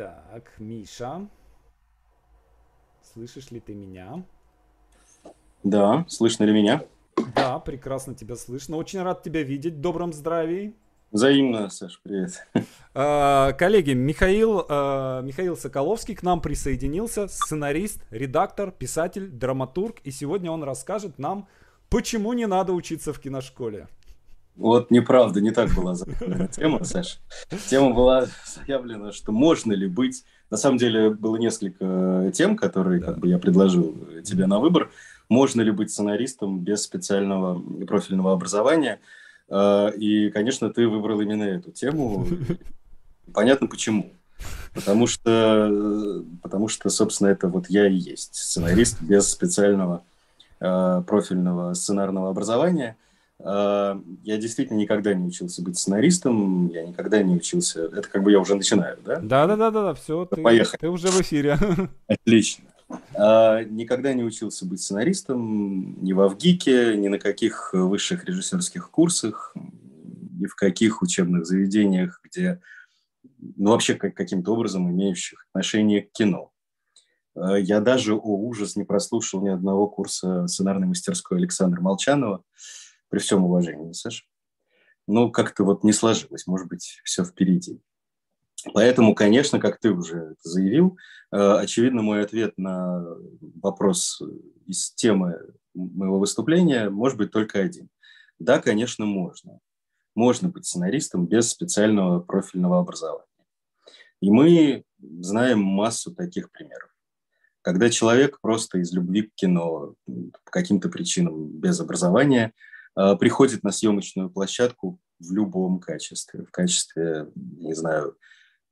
Так, Миша, слышишь ли ты меня? Да, слышно ли меня? Да, прекрасно тебя слышно. Очень рад тебя видеть в добром здравии. Взаимно, Саш, привет. А, коллеги, Михаил, а, Михаил Соколовский к нам присоединился, сценарист, редактор, писатель, драматург, и сегодня он расскажет нам, почему не надо учиться в киношколе. Вот неправда, не так была заявлена тема, Саша. Тема была заявлена, что можно ли быть... На самом деле было несколько тем, которые да. как бы, я предложил тебе на выбор. Можно ли быть сценаристом без специального профильного образования? А, и, конечно, ты выбрал именно эту тему. Понятно почему. Потому что, потому что, собственно, это вот я и есть сценарист без специального профильного сценарного образования – я действительно никогда не учился быть сценаристом, я никогда не учился. Это как бы я уже начинаю, да? Да, да, да, да, да. все, ты, Поехали. Ты уже в эфире. Отлично. А, никогда не учился быть сценаристом ни в Авгике, ни на каких высших режиссерских курсах, ни в каких учебных заведениях, где, ну, вообще как, каким-то образом имеющих отношение к кино. А, я даже, о ужас, не прослушал ни одного курса сценарной мастерской Александра Молчанова при всем уважении, Саша. Ну, как-то вот не сложилось, может быть, все впереди. Поэтому, конечно, как ты уже заявил, э, очевидно, мой ответ на вопрос из темы моего выступления может быть только один. Да, конечно, можно. Можно быть сценаристом без специального профильного образования. И мы знаем массу таких примеров. Когда человек просто из любви к кино, по каким-то причинам без образования – приходит на съемочную площадку в любом качестве, в качестве, не знаю,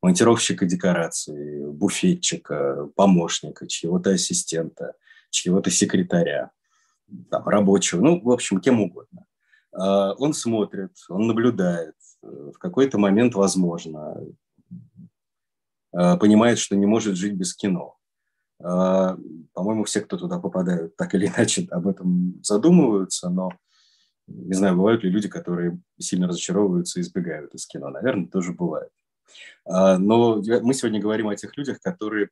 монтировщика декорации, буфетчика, помощника, чьего-то ассистента, чьего-то секретаря, там, рабочего, ну, в общем, кем угодно. Э, он смотрит, он наблюдает, э, в какой-то момент, возможно, понимает, что не может жить без кино. По-моему, все, кто туда попадают, так или иначе об этом задумываются, но не знаю, бывают ли люди, которые сильно разочаровываются и избегают из кино. Наверное, тоже бывает. А, но мы сегодня говорим о тех людях, которые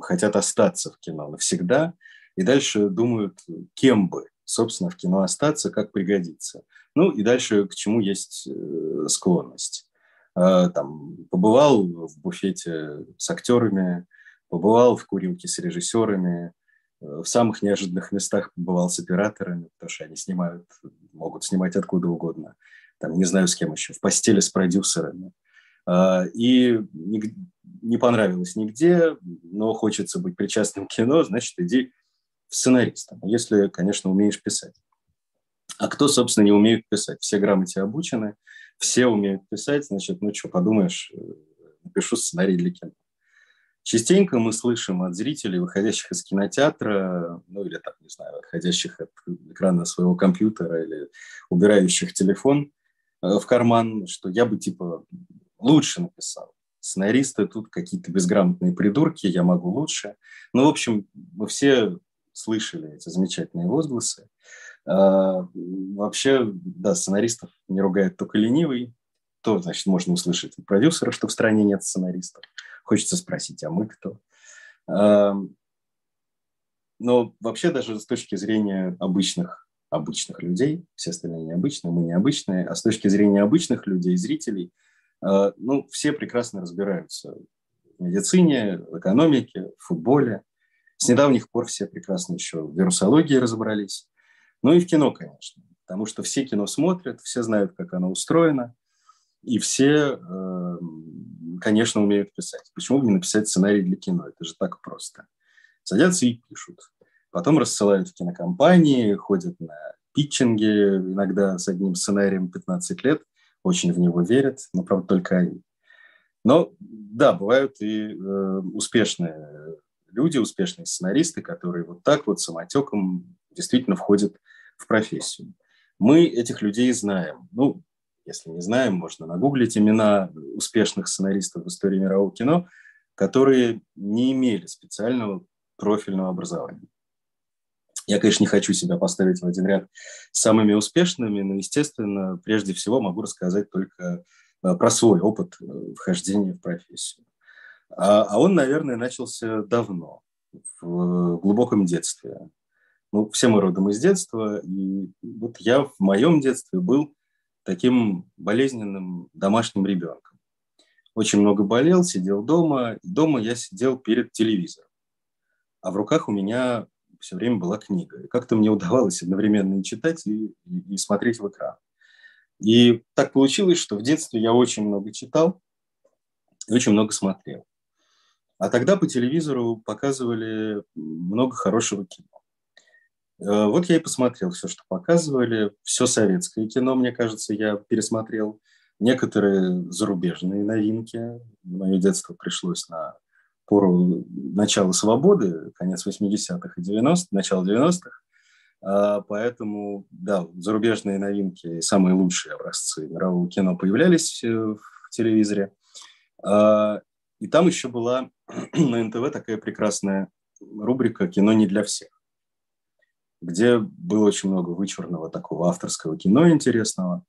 хотят остаться в кино навсегда и дальше думают, кем бы, собственно, в кино остаться, как пригодится. Ну и дальше к чему есть э, склонность. А, там, побывал в буфете с актерами, побывал в курилке с режиссерами, в самых неожиданных местах побывал с операторами, потому что они снимают, могут снимать откуда угодно. Там, не знаю, с кем еще, в постели с продюсерами. А, и не понравилось нигде, но хочется быть причастным к кино, значит, иди в сценариста, если, конечно, умеешь писать. А кто, собственно, не умеет писать? Все грамоте обучены, все умеют писать, значит, ну что, подумаешь, э, напишу сценарий для кино. Частенько мы слышим от зрителей, выходящих из кинотеатра, ну или там, не знаю, отходящих от экрана своего компьютера или убирающих телефон э, в карман, что я бы типа лучше написал. Сценаристы тут какие-то безграмотные придурки, я могу лучше. Ну, в общем, мы все слышали эти замечательные возгласы. А, вообще, да, сценаристов не ругает только ленивый. То, значит, можно услышать от продюсера, что в стране нет сценаристов. Хочется спросить, а мы кто? Но вообще даже с точки зрения обычных, обычных людей, все остальные необычные, мы необычные, а с точки зрения обычных людей, зрителей, а, ну, все прекрасно разбираются в медицине, в экономике, в футболе. С недавних пор все прекрасно еще в вирусологии разобрались. Ну и в кино, конечно, потому что все кино смотрят, все знают, как оно устроено, и все конечно, умеют писать. Почему бы не написать сценарий для кино? Это же так просто. Садятся и пишут. Потом рассылают в кинокомпании, ходят на питчинги, иногда с одним сценарием 15 лет, очень в него верят, но, правда, только они. Но, да, бывают и э, успешные люди, успешные сценаристы, которые вот так вот самотеком действительно входят в профессию. Мы этих людей знаем. Ну, если не знаем, можно нагуглить имена успешных сценаристов в истории мирового кино, которые не имели специального профильного образования. Я, конечно, не хочу себя поставить в один ряд с самыми успешными, но, естественно, прежде всего могу рассказать только э, про свой опыт э, вхождения в профессию. А, а он, наверное, начался давно, в глубоком детстве. Ну, все мы родом из детства, и вот я в моем детстве был таким болезненным домашним ребенком. Очень много болел, сидел дома. Дома я сидел перед телевизором. А в руках у меня все время была книга. И как-то мне удавалось одновременно и читать, и, и, смотреть в экран. И так получилось, что в детстве я очень много читал и очень много смотрел. А тогда по телевизору показывали много хорошего кино. Э, вот я и посмотрел все, что показывали. Все советское кино, мне кажется, я пересмотрел. Некоторые зарубежные новинки. Мое детство пришлось на пору начала свободы, конец 80-х и 90-х, начало 90-х. А, поэтому, да, зарубежные новинки, самые лучшие образцы мирового кино появлялись э, в телевизоре. А, и там еще была на НТВ такая прекрасная рубрика «Кино не для всех», где было очень много вычурного такого авторского кино интересного.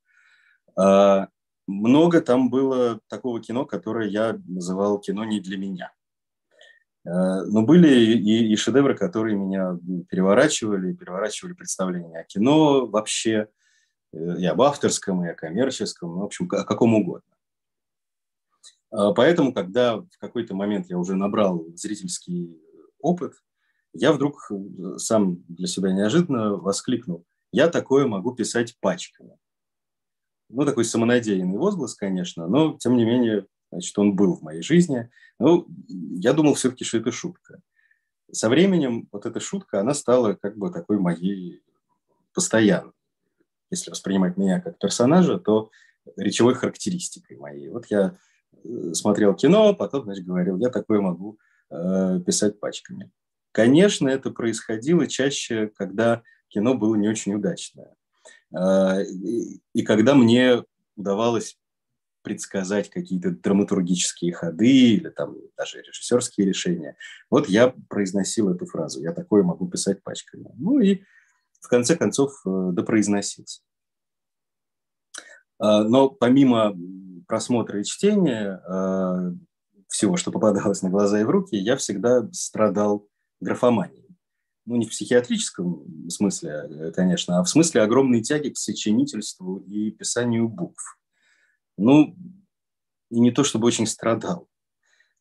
А, много там было такого кино, которое я называл «кино не для меня». А, но были и, и шедевры, которые меня переворачивали, переворачивали представление о кино вообще, э, и об авторском, и о коммерческом, в общем, о каком угодно. А, поэтому, когда в какой-то момент я уже набрал зрительский опыт, я вдруг э, сам для себя неожиданно воскликнул, я такое могу писать пачками. Ну, такой самонадеянный возглас, конечно, но, тем не менее, значит, он был в моей жизни. Ну, я думал все-таки, что это шутка. Со временем вот эта шутка, она стала как бы такой моей постоянной. Если воспринимать меня как персонажа, то речевой характеристикой моей. Вот я смотрел кино, потом, значит, говорил, я такое могу э, писать пачками. Конечно, это происходило чаще, когда кино было не очень удачное. Э, и, когда мне удавалось предсказать какие-то драматургические ходы или там даже режиссерские решения. Вот я произносил эту фразу. Я такое могу писать пачками. Ну и в конце концов э, допроизносился. Э, но помимо просмотра и чтения э, всего, что попадалось на глаза и в руки, я всегда страдал графоманией. Ну, не в психиатрическом смысле, э, конечно, а в смысле огромной тяги к сочинительству и писанию букв. Ну, и не то чтобы очень страдал.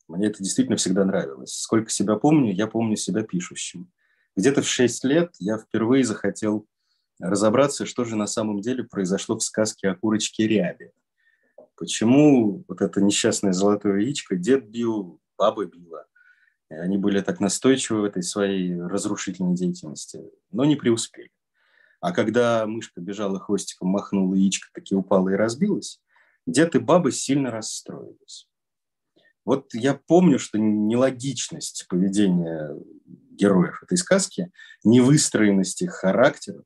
Мне это действительно всегда нравилось. Сколько себя помню, я помню себя пишущим. Где-то в 6 лет я впервые захотел разобраться, что же на самом деле произошло в сказке о курочке Рябе. Почему вот это несчастное золотое яичко дед бил, баба била? Они были так настойчивы в этой своей разрушительной деятельности, но не преуспели. А когда мышка бежала хвостиком, махнула, яичко таки упала и разбилась, дед и баба сильно расстроились. Вот я помню, что нелогичность поведения героев этой сказки, невыстроенность их характеров,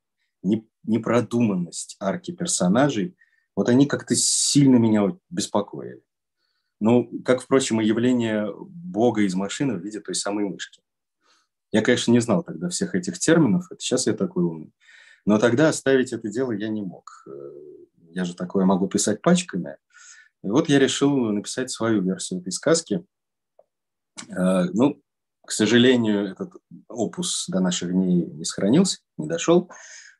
непродуманность арки персонажей вот они как-то сильно меня беспокоили. Ну, как, впрочем, и явление Бога из машины в виде той самой мышки. Я, конечно, не знал тогда всех этих терминов, это сейчас я такой умный. Но тогда оставить это дело я не мог. Э, я же такое могу писать пачками. И вот я решил написать свою версию этой сказки. Э, ну, к сожалению, этот опус до наших дней не сохранился, не дошел.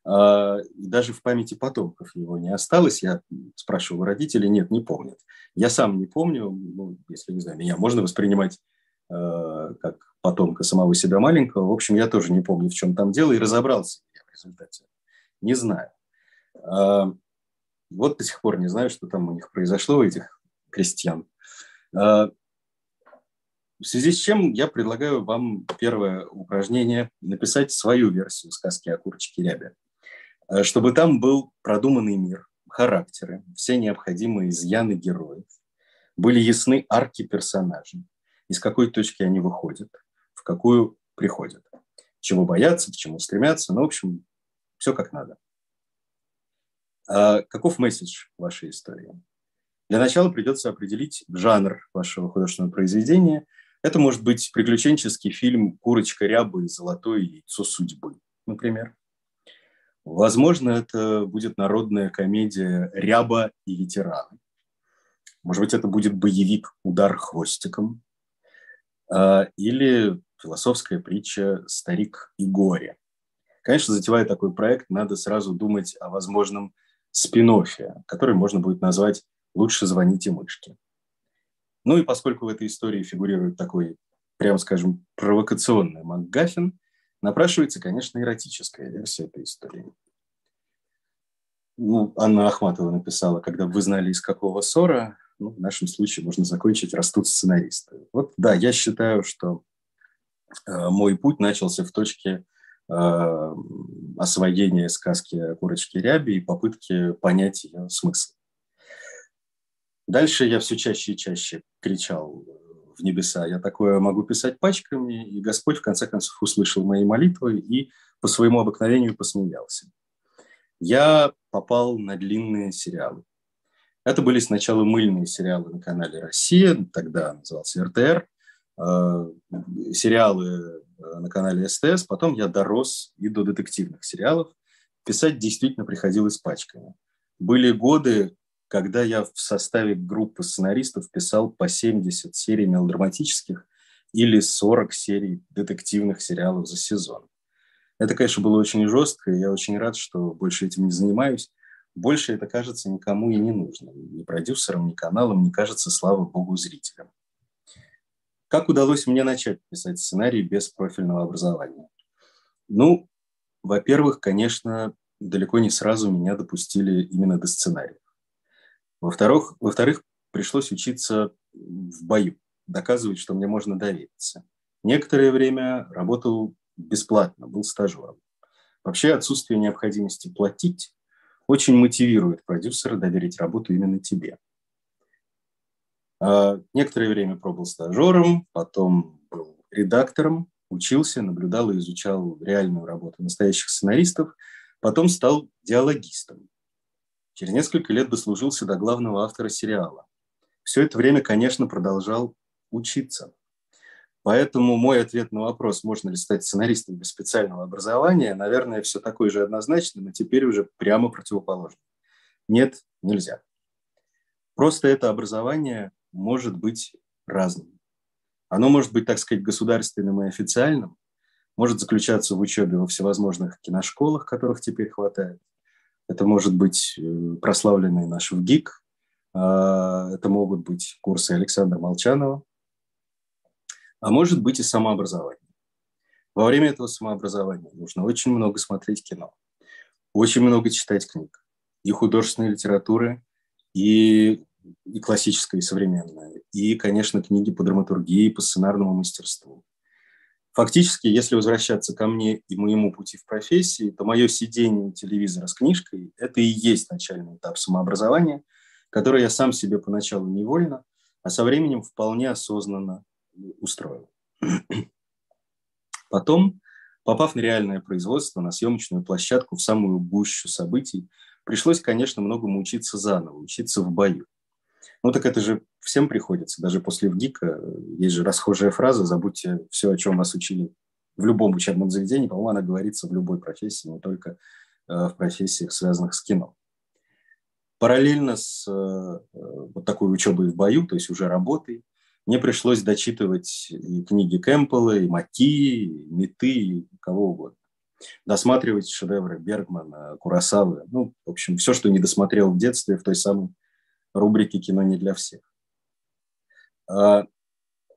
А, даже в памяти потомков его не осталось. Я спрашивал родителей, нет, не помнят. Я сам не помню, ну, если, не знаю, меня можно воспринимать э, как потомка самого себя маленького. В общем, я тоже не помню, в чем там дело, и разобрался я в результате. Не знаю. Э, вот до сих пор не знаю, что там у них произошло, у этих крестьян. В связи с чем я предлагаю вам первое упражнение написать свою версию сказки о курочке Рябе. Э, чтобы там был продуманный мир, характеры, все необходимые изъяны героев, были ясны арки персонажей, из какой точки они выходят, в какую приходят, чего боятся, к чему стремятся, ну, в общем, все как надо. А каков месседж вашей истории? Для начала придется определить жанр вашего художественного произведения. Это может быть приключенческий фильм «Курочка ряба и золотое яйцо судьбы», например. Возможно, это будет народная комедия «Ряба и ветераны». Может быть, это будет боевик «Удар хвостиком». а, или философская притча «Старик и горе». Конечно, затевая такой проект, надо сразу думать о возможном спин который можно будет назвать «Лучше звоните мышке». Ну и поскольку в этой истории фигурирует такой, прямо скажем, провокационный МакГаффин, напрашивается, конечно, эротическая версия этой истории. Ну, Анна Ахматова написала, когда вы знали, из какого ссора, ну, в нашем случае можно закончить «Растут сценаристы». Вот, да, я считаю, что э, мой путь начался в точке э, освоения сказки о курочке Ряби и попытки понять ее смысл. Дальше я все чаще и чаще кричал в небеса. Я такое могу писать пачками, и Господь в конце концов услышал мои молитвы и по своему обыкновению посмеялся. Я попал на длинные сериалы. Это были сначала мыльные сериалы на канале «Россия», тогда назывался РТР, э, сериалы э, на канале СТС, потом я дорос и до детективных сериалов. Писать действительно приходилось пачками. Были годы, когда я в составе группы сценаристов писал по 70 серий мелодраматических или 40 серий детективных сериалов за сезон. Это, конечно, было очень жестко, и я очень рад, что больше этим не занимаюсь. Больше это, кажется, никому и не нужно. Ни продюсерам, ни каналам, не кажется, слава богу, зрителям. Как удалось мне начать писать сценарий без профильного образования? Ну, во-первых, конечно, далеко не сразу меня допустили именно до сценария. Во-вторых, во-вторых, пришлось учиться в бою, доказывать, что мне можно довериться. Некоторое время работал бесплатно, был стажером. Вообще отсутствие необходимости платить очень мотивирует продюсера доверить работу именно тебе. А, некоторое время пробовал стажером, потом был редактором, учился, наблюдал и изучал реальную работу настоящих сценаристов, потом стал диалогистом. Через несколько лет дослужился до главного автора сериала. Все это время, конечно, продолжал учиться. Поэтому мой ответ на вопрос, можно ли стать сценаристом без специального образования, наверное, все такой же однозначный, но теперь уже прямо противоположный. Нет, нельзя. Просто это образование может быть разным. Оно может быть, так сказать, государственным и официальным, может заключаться в учебе во всевозможных киношколах, которых теперь хватает. Это может быть э, прославленный наш ВГИК, а, это могут быть курсы Александра Молчанова, а может быть и самообразование. Во время этого самообразования нужно очень много смотреть кино, очень много читать книг, и художественной литературы, и, и классической, и современной, и, конечно, книги по драматургии, по сценарному мастерству. Фактически, если возвращаться ко мне и моему пути в профессии, то мое сидение телевизора с книжкой – это и есть начальный этап самообразования, который я сам себе поначалу невольно, а со временем вполне осознанно устроил. Потом, попав на реальное производство, на съемочную площадку, в самую гущу событий, пришлось, конечно, многому учиться заново, учиться в бою. Ну так это же всем приходится, даже после ВГИКа. Есть же расхожая фраза «забудьте все, о чем вас учили в любом учебном заведении». По-моему, она говорится в любой профессии, не только э, в профессиях, связанных с кино. Параллельно с э, вот такой учебой в бою, то есть уже работой, мне пришлось дочитывать и книги Кэмпбелла, и Маки, и Меты, и кого угодно. Досматривать шедевры Бергмана, Курасавы. Ну, в общем, все, что не досмотрел в детстве в той самой рубрике «Кино не для всех». А,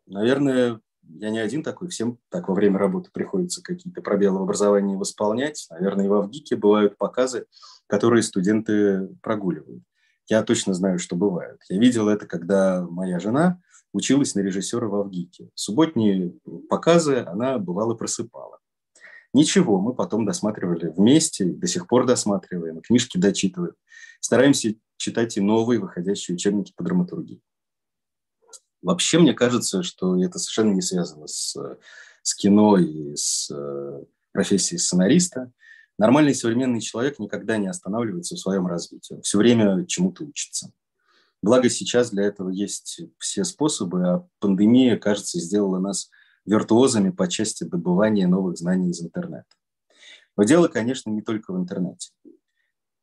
наверное, я не один такой, всем так во время работы приходится какие-то пробелы в образовании восполнять. Наверное, и в Авгике бывают показы, которые студенты прогуливают. Я точно знаю, что бывают. Я видел это, когда моя жена училась на режиссера в Авгике. Субботние показы она бывало просыпала. Ничего, мы потом досматривали вместе, до сих пор досматриваем, книжки дочитываем. Стараемся читать и новые выходящие учебники по драматургии. Вообще, мне кажется, что это совершенно не связано с, с кино и с э, профессией сценариста. Нормальный современный человек никогда не останавливается в своем развитии. Он все время чему-то учится. Благо сейчас для этого есть все способы, а пандемия, кажется, сделала нас виртуозами по части добывания новых знаний из интернета. Но дело, конечно, не только в интернете.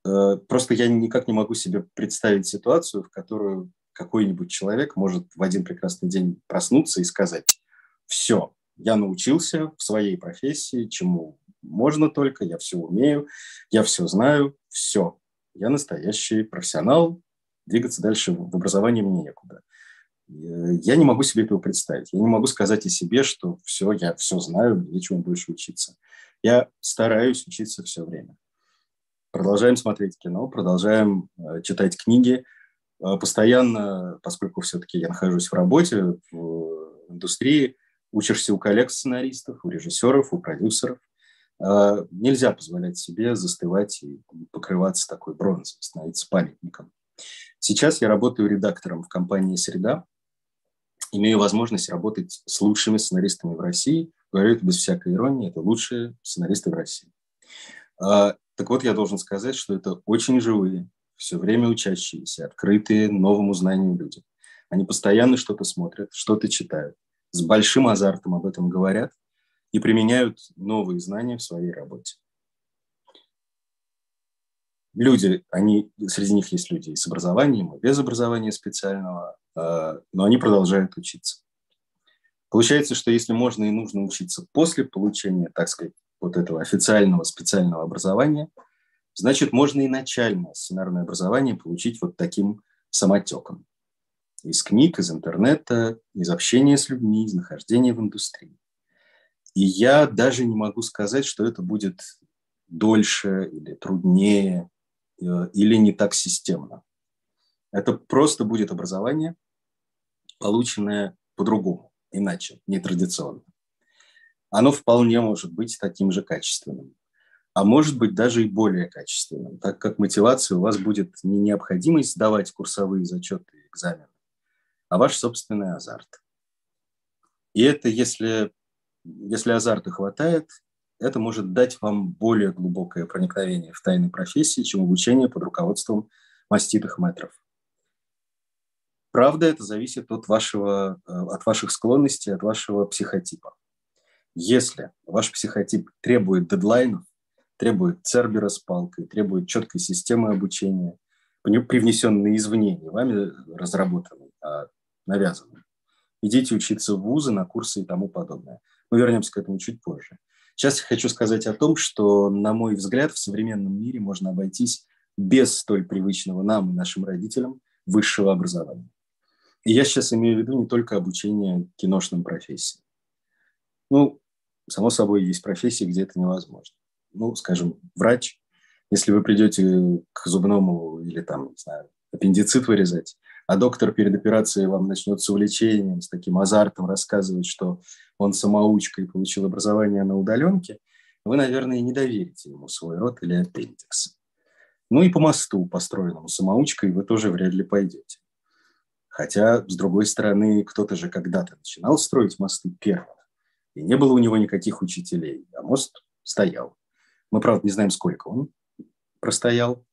Э, просто я никак не могу себе представить ситуацию, в которую какой-нибудь человек может в один прекрасный день проснуться и сказать, Все. Я научился в своей профессии, чему можно только, я все умею, я все знаю, все. Я настоящий профессионал, двигаться дальше в образовании мне некуда. Я не могу себе этого представить. Я не могу сказать о себе, что все, я все знаю, нечему больше учиться. Я стараюсь учиться все время. Продолжаем смотреть кино, продолжаем э, читать книги. Э, постоянно, поскольку все-таки я нахожусь в работе, в индустрии, учишься у коллег-сценаристов, у режиссеров, у продюсеров. Э, нельзя позволять себе застывать и покрываться такой бронзой, становиться памятником. Сейчас я работаю редактором в компании «Среда», имею возможность работать с лучшими сценаристами в России. Говорю это без всякой иронии, это лучшие сценаристы в России. А, так вот, я должен сказать, что это очень живые, все время учащиеся, открытые новому знанию люди. Они постоянно что-то смотрят, что-то читают, с большим азартом об этом говорят и применяют новые знания в своей работе люди, они, среди них есть люди и с образованием, и без образования специального, э, но они продолжают учиться. Получается, что если можно и нужно учиться после получения, так сказать, вот этого официального специального образования, значит, можно и начальное сценарное образование получить вот таким самотеком. Из книг, из интернета, из общения с людьми, из нахождения в индустрии. И я даже не могу сказать, что это будет дольше или труднее Э, или не так системно. Это просто будет образование, полученное по-другому, иначе, нетрадиционно. Оно вполне может быть таким же качественным, а может быть даже и более качественным, так как мотивация у вас будет не необходимость сдавать курсовые зачеты и экзамены, а ваш собственный азарт. И это, если, если азарта хватает, это может дать вам более глубокое проникновение в тайны профессии, чем обучение под руководством маститых метров. Правда, это зависит от, вашего, э, от ваших склонностей, от вашего психотипа. Если ваш психотип требует дедлайнов, требует цербера с палкой, требует четкой системы обучения, привнесенной извне, не вами разработанной, а навязанной, идите учиться в вузы, на курсы и тому подобное. Мы вернемся к этому чуть позже. Сейчас я хочу сказать о том, что, на мой взгляд, в современном мире можно обойтись без столь привычного нам и нашим родителям высшего образования. И я сейчас имею в виду не только обучение киношным профессиям. Ну, само собой, есть профессии, где это невозможно. Ну, скажем, врач. Если вы придете к зубному или там, не знаю, аппендицит вырезать, а доктор перед операцией вам начнет с увлечением, с таким азартом рассказывать, что он самоучка и получил образование на удаленке, вы, наверное, не доверите ему свой рот или аппендикс. Ну и по мосту, построенному самоучкой, вы тоже вряд ли пойдете. Хотя, с другой стороны, кто-то же когда-то начинал строить мосты первым, и не было у него никаких учителей, а мост стоял. Мы, правда, не знаем, сколько он простоял,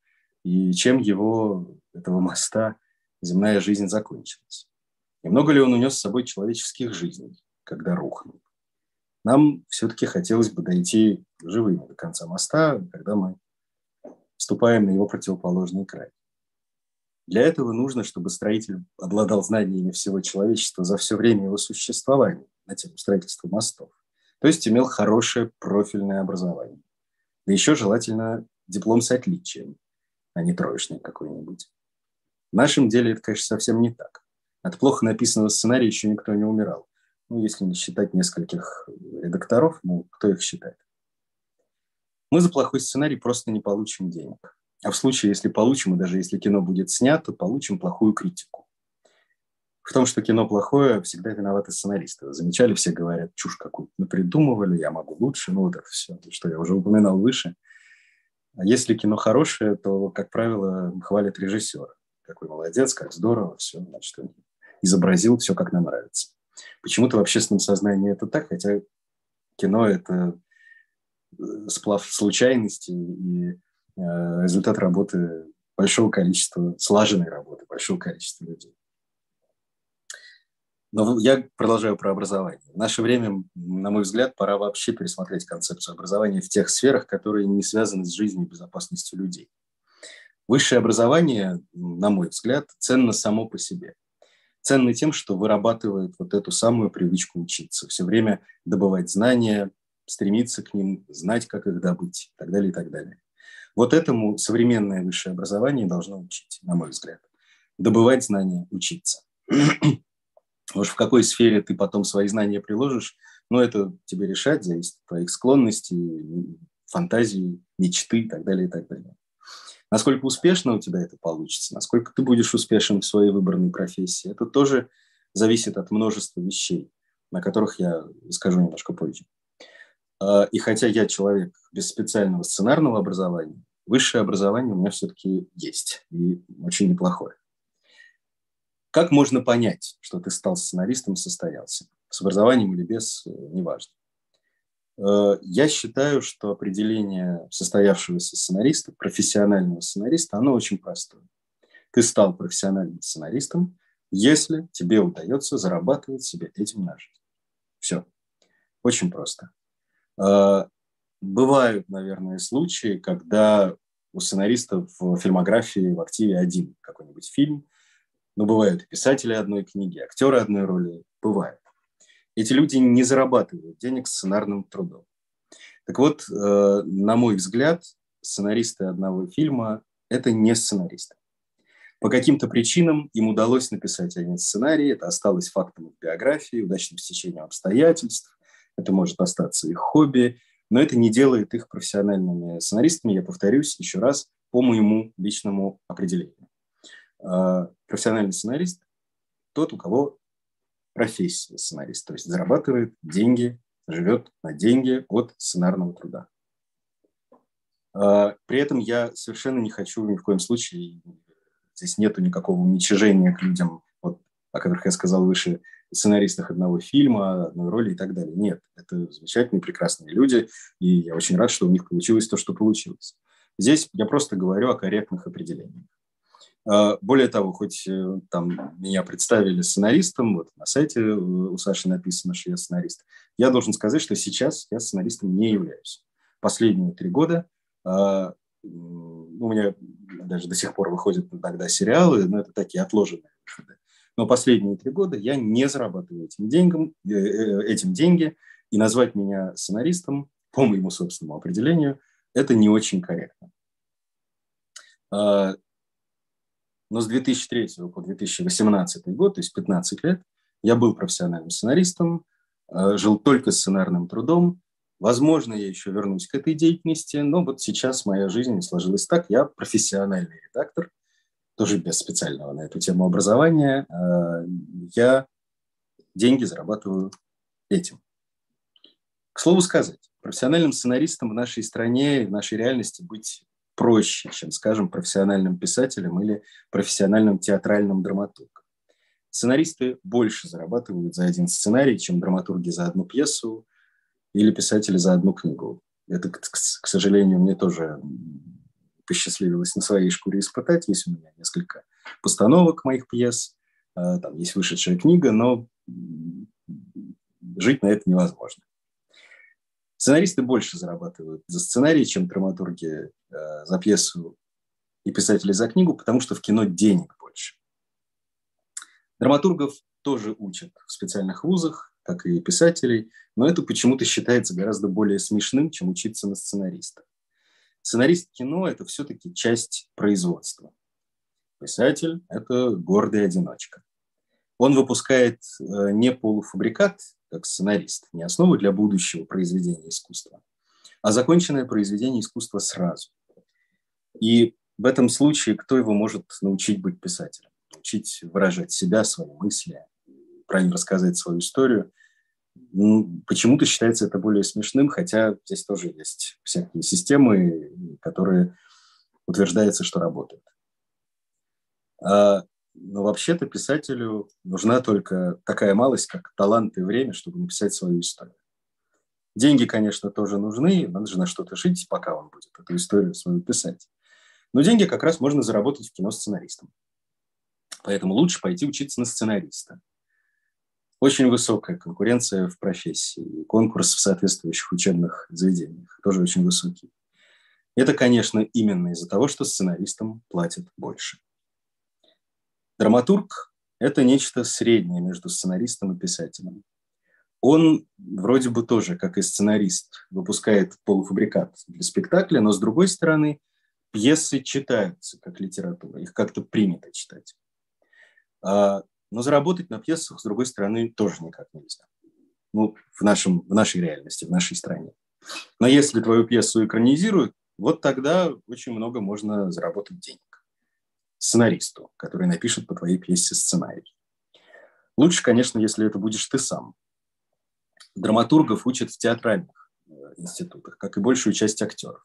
и чем его, этого моста, земная жизнь закончилась. И много ли он унес с собой человеческих жизней, когда рухнул. Нам все-таки хотелось бы дойти живыми до конца моста, когда мы ступаем на его противоположный край. Для этого нужно, чтобы строитель обладал знаниями всего человечества за все время его существования на тему строительства мостов. То есть имел хорошее профильное образование. Да еще желательно диплом с отличием, а не троечник какой-нибудь. В нашем деле это, конечно, совсем не так. От плохо написанного сценария еще никто не умирал. Ну, если не считать нескольких редакторов, ну, кто их считает? Мы за плохой сценарий просто не получим денег. А в случае, если получим, и даже если кино будет снято, получим плохую критику. В том, что кино плохое, всегда виноваты сценаристы. Замечали, все говорят, чушь какую-то напридумывали, я могу лучше, ну вот это все, что я уже упоминал выше. А если кино хорошее, то, как правило, хвалят режиссера. Какой молодец, как здорово, все, значит, он изобразил все, как нам нравится. Почему-то в общественном сознании это так, хотя кино – это э, сплав случайностей и э, результат работы большого количества, слаженной работы большого количества людей. Но я продолжаю про образование. В наше время, на мой взгляд, пора вообще пересмотреть концепцию образования в тех сферах, которые не связаны с жизнью и безопасностью людей. Высшее образование, на мой взгляд, ценно само по себе. ценны тем, что вырабатывает вот эту самую привычку учиться, все время добывать знания, стремиться к ним, знать, как их добыть и так далее, и так далее. Вот этому современное высшее образование должно учить, на мой взгляд. Добывать знания, учиться. Уж в какой сфере ты потом свои знания приложишь, ну, это тебе решать, зависит от твоих склонностей, фантазии, мечты и так далее, и так далее. Насколько успешно у тебя это получится, насколько ты будешь успешен в своей выбранной профессии, это тоже зависит от множества вещей, на которых я скажу немножко позже. А, и хотя я человек без специального сценарного образования, высшее образование у меня все-таки есть, и очень неплохое. Как можно понять, что ты стал сценаристом и состоялся? С образованием или без, э, неважно. Э, я считаю, что определение состоявшегося сценариста, профессионального сценариста, оно очень простое. Ты стал профессиональным сценаристом, если тебе удается зарабатывать себе этим на жизнь. Все. Очень просто. Э, бывают, наверное, случаи, когда у сценариста в фильмографии в активе один какой-нибудь фильм, но бывают и писатели одной книги, актеры одной роли, бывает. Эти люди не зарабатывают денег сценарным трудом. Так вот, э, на мой взгляд, сценаристы одного фильма – это не сценаристы. По каким-то причинам им удалось написать один сценарий, это осталось фактом их биографии, удачным стечением обстоятельств, это может остаться их хобби, но это не делает их профессиональными сценаристами, я повторюсь еще раз, по моему личному определению. Э, профессиональный сценарист – тот, у кого профессия сценарист, то есть зарабатывает деньги, живет на деньги от сценарного труда. А, при этом я совершенно не хочу ни в коем случае, здесь нету никакого уничижения к людям, вот, о которых я сказал выше, сценаристах одного фильма, одной роли и так далее. Нет, это замечательные, прекрасные люди, и я очень рад, что у них получилось то, что получилось. Здесь я просто говорю о корректных определениях. А, более того, хоть э, там меня представили сценаристом, вот на сайте э, у Саши написано, что я сценарист, я должен сказать, что сейчас я сценаристом не являюсь. Последние три года а, у меня даже до сих пор выходят иногда сериалы, но это такие отложенные выходы. Но последние три года я не зарабатываю этим, деньгам, э, этим деньги, и назвать меня сценаристом, по моему собственному определению, это не очень корректно. Но с 2003 по 2018 год, то есть 15 лет, я был профессиональным сценаристом, э, жил только сценарным трудом. Возможно, я еще вернусь к этой деятельности, но вот сейчас моя жизнь сложилась так. Я профессиональный редактор, тоже без специального на эту тему образования. Э, я деньги зарабатываю этим. К слову сказать, профессиональным сценаристом в нашей стране, в нашей реальности быть проще, чем, скажем, профессиональным писателем или профессиональным театральным драматургом. Сценаристы больше зарабатывают за один сценарий, чем драматурги за одну пьесу или писатели за одну книгу. Это, к, сожалению, мне тоже посчастливилось на своей шкуре испытать. Есть у меня несколько постановок моих пьес, а, там есть вышедшая книга, но жить на это невозможно. Сценаристы больше зарабатывают за сценарий, чем драматурги э, за пьесу и писатели за книгу, потому что в кино денег больше. Драматургов тоже учат в специальных вузах, как и писателей, но это почему-то считается гораздо более смешным, чем учиться на сценариста. Сценарист кино – это все-таки часть производства. Писатель – это гордый одиночка. Он выпускает э, не полуфабрикат, как сценарист, не основу для будущего произведения искусства, а законченное произведение искусства сразу. И в этом случае кто его может научить быть писателем? Научить выражать себя, свои мысли, правильно рассказать свою историю. Ну, почему-то считается это более смешным, хотя здесь тоже есть всякие системы, которые утверждается, что работают. А но вообще-то писателю нужна только такая малость, как талант и время, чтобы написать свою историю. Деньги, конечно, тоже нужны, надо же на что-то жить, пока он будет эту историю свою писать. Но деньги как раз можно заработать в кино сценаристом. Поэтому лучше пойти учиться на сценариста. Очень высокая конкуренция в профессии, конкурс в соответствующих учебных заведениях тоже очень высокий. Это, конечно, именно из-за того, что сценаристам платят больше. Драматург это нечто среднее между сценаристом и писателем. Он вроде бы тоже, как и сценарист, выпускает полуфабрикат для спектакля, но с другой стороны, пьесы читаются как литература, их как-то принято читать. А, но заработать на пьесах, с другой стороны, тоже никак нельзя. Ну, в, нашем, в нашей реальности, в нашей стране. Но если твою пьесу экранизируют, вот тогда очень много можно заработать денег сценаристу, который напишет по твоей пьесе сценарий. Лучше, конечно, если это будешь ты сам. Драматургов учат в театральных э, институтах, как и большую часть актеров.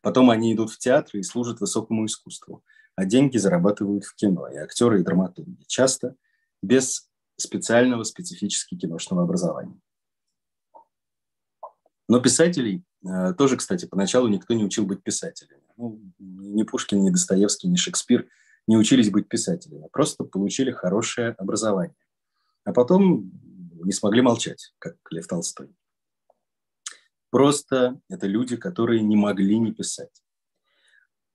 Потом они идут в театр и служат высокому искусству, а деньги зарабатывают в кино, и актеры, и драматурги, часто без специального специфически киношного образования. Но писателей э, тоже, кстати, поначалу никто не учил быть писателями. Ну, ни Пушкин, ни Достоевский, ни Шекспир не учились быть писателями, просто получили хорошее образование. А потом не смогли молчать, как Лев Толстой. Просто это люди, которые не могли не писать.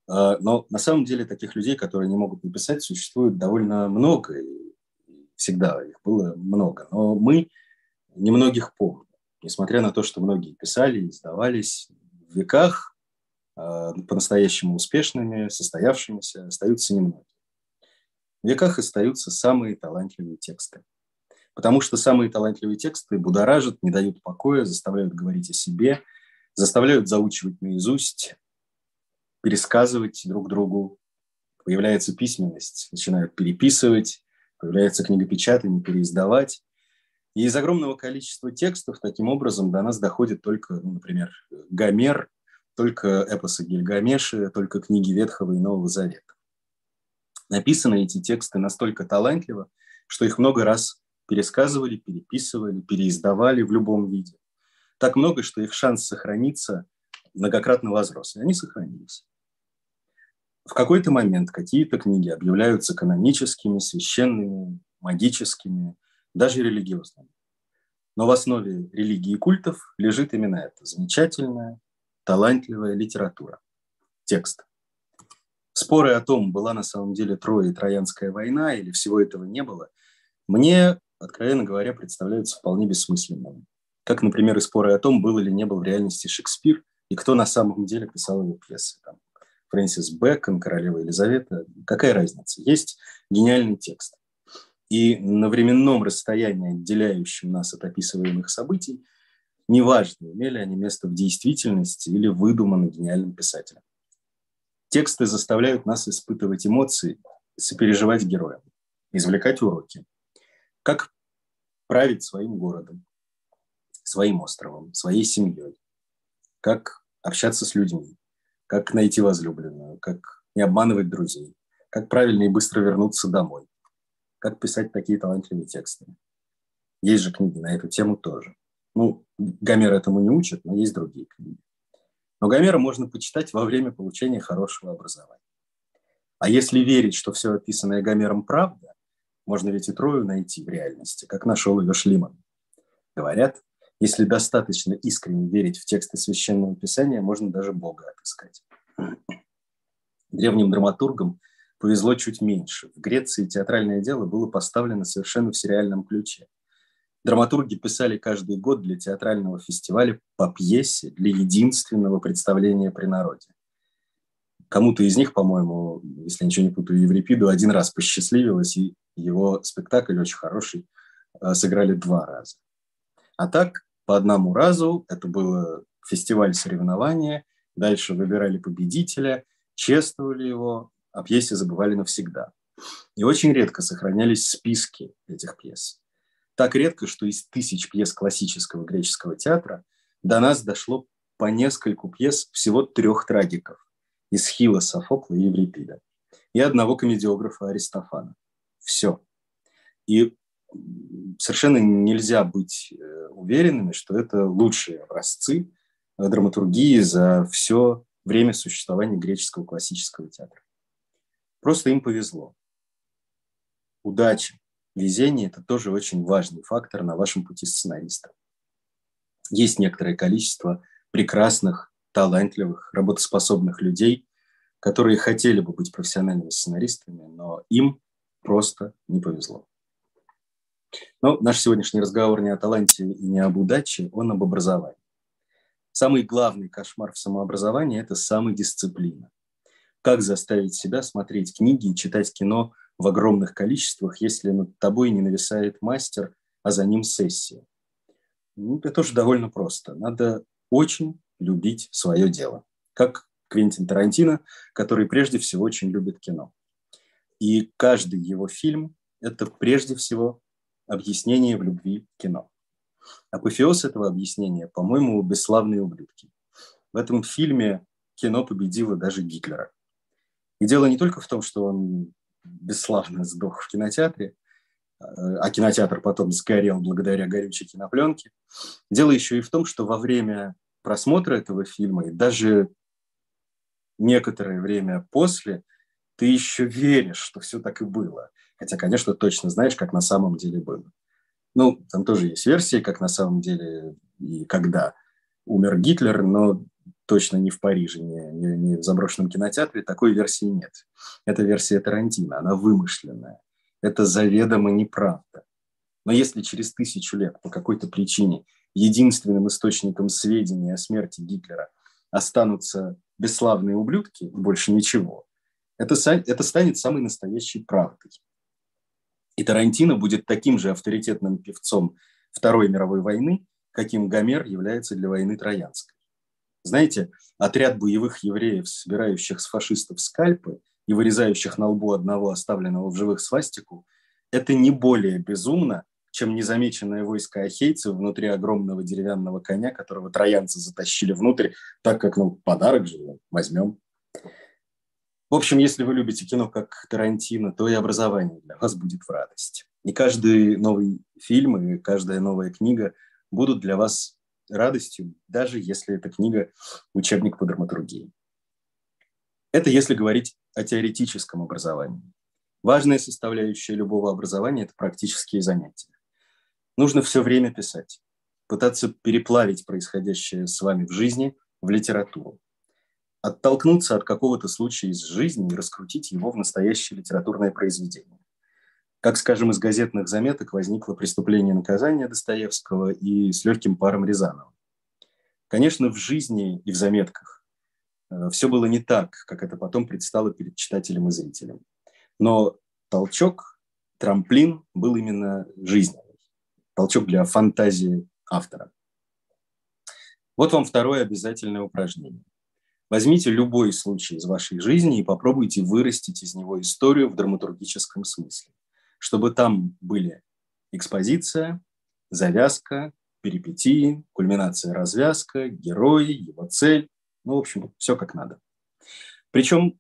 А, но на самом деле таких людей, которые не могут не писать, существует довольно много. И всегда их было много. Но мы немногих помним. Несмотря на то, что многие писали, издавались в веках, а, по-настоящему успешными, состоявшимися, остаются немногие. В веках остаются самые талантливые тексты. Потому что самые талантливые тексты будоражат, не дают покоя, заставляют говорить о себе, заставляют заучивать наизусть, пересказывать друг другу. Появляется письменность, начинают переписывать, появляется книгопечатание, переиздавать. И из огромного количества текстов таким образом до нас доходит только, ну, например, Гомер, только эпосы Гильгамеши, только книги Ветхого и Нового Завета. Написаны эти тексты настолько талантливо, что их много раз пересказывали, переписывали, переиздавали в любом виде. Так много, что их шанс сохраниться многократно возрос, и они сохранились. В какой-то момент какие-то книги объявляются каноническими, священными, магическими, даже религиозными. Но в основе религии и культов лежит именно это – замечательная, талантливая литература, текст. Споры о том, была на самом деле Троя и Троянская война или всего этого не было, мне откровенно говоря, представляются вполне бессмысленными. Как, например, и споры о том, был или не был в реальности Шекспир, и кто на самом деле писал его пьесы. Там, Фрэнсис Бэкон, Королева Елизавета. Какая разница? Есть гениальный текст. И на временном расстоянии, отделяющем нас от описываемых событий, неважно, имели они место в действительности или выдуманы гениальным писателем. Тексты заставляют нас испытывать эмоции, сопереживать героям, извлекать уроки, как править своим городом, своим островом, своей семьей, как общаться с людьми, как найти возлюбленную, как не обманывать друзей, как правильно и быстро вернуться домой, как писать такие талантливые тексты. Есть же книги на эту тему тоже. Ну, Гомер этому не учит, но есть другие книги. Но Гомера можно почитать во время получения хорошего образования. А если верить, что все описанное Гомером правда, можно ведь и Трою найти в реальности, как нашел ее Шлиман. Говорят, если достаточно искренне верить в тексты Священного Писания, можно даже Бога отыскать. Древним драматургам повезло чуть меньше. В Греции театральное дело было поставлено совершенно в сериальном ключе. Драматурги писали каждый год для театрального фестиваля по пьесе для единственного представления при народе. Кому-то из них, по-моему, если ничего не путаю, Еврипиду один раз посчастливилось, и его спектакль очень хороший, э, сыграли два раза. А так, по одному разу, это было фестиваль соревнования, дальше выбирали победителя, чествовали его, о пьесе забывали навсегда. И очень редко сохранялись списки этих пьес. Так редко, что из тысяч пьес классического греческого театра до нас дошло по нескольку пьес всего трех трагиков – Исхила, Софокла и Еврипида, и одного комедиографа Аристофана. Все. И совершенно нельзя быть э, уверенными, что это лучшие образцы э, драматургии за все время существования греческого классического театра. Просто им повезло. Удача, везение – это тоже очень важный фактор на вашем пути сценариста. Есть некоторое количество прекрасных, талантливых, работоспособных людей, которые хотели бы быть профессиональными сценаристами, но им просто не повезло. Но наш сегодняшний разговор не о таланте и не об удаче, он об образовании. Самый главный кошмар в самообразовании – это самодисциплина. Как заставить себя смотреть книги и читать кино в огромных количествах, если над тобой не нависает мастер, а за ним сессия? Ну, это тоже довольно просто. Надо очень любить свое дело. Как Квентин Тарантино, который прежде всего очень любит кино. И каждый его фильм – это прежде всего объяснение в любви кино. Апофеоз этого объяснения, по-моему, «Бесславные ублюдки». В этом фильме кино победило даже Гитлера. И дело не только в том, что он бесславно сдох в кинотеатре, а кинотеатр потом сгорел благодаря горючей кинопленке. Дело еще и в том, что во время просмотра этого фильма и даже некоторое время после ты еще веришь, что все так и было. Хотя, конечно, точно знаешь, как на самом деле было. Ну, там тоже есть версии, как на самом деле и когда умер Гитлер, но точно не в Париже, не, не, не в заброшенном кинотеатре. Такой версии нет. Это версия Тарантино, она вымышленная. Это заведомо неправда. Но если через тысячу лет по какой-то причине единственным источником сведений о смерти Гитлера останутся бесславные ублюдки больше ничего, это, это станет самой настоящей правдой. И Тарантино будет таким же авторитетным певцом Второй мировой войны, каким Гомер является для войны Троянской. Знаете, отряд боевых евреев, собирающих с фашистов скальпы и вырезающих на лбу одного оставленного в живых свастику, это не более безумно, чем незамеченное войско ахейцев внутри огромного деревянного коня, которого троянцы затащили внутрь, так как, ну, подарок же возьмем. В общем, если вы любите кино как Тарантино, то и образование для вас будет в радость. И каждый новый фильм и каждая новая книга будут для вас радостью, даже если эта книга учебник по драматургии. Это если говорить о теоретическом образовании. Важная составляющая любого образования – это практические занятия. Нужно все время писать, пытаться переплавить происходящее с вами в жизни в литературу оттолкнуться от какого-то случая из жизни и раскрутить его в настоящее литературное произведение. Как, скажем, из газетных заметок возникло преступление наказания Достоевского и с легким паром Рязанова. Конечно, в жизни и в заметках э, все было не так, как это потом предстало перед читателем и зрителем. Но толчок, трамплин был именно жизненный. Толчок для фантазии автора. Вот вам второе обязательное упражнение. Возьмите любой случай из вашей жизни и попробуйте вырастить из него историю в драматургическом смысле, чтобы там были экспозиция, завязка, перипетии, кульминация развязка, герой, его цель, ну, в общем, все как надо. Причем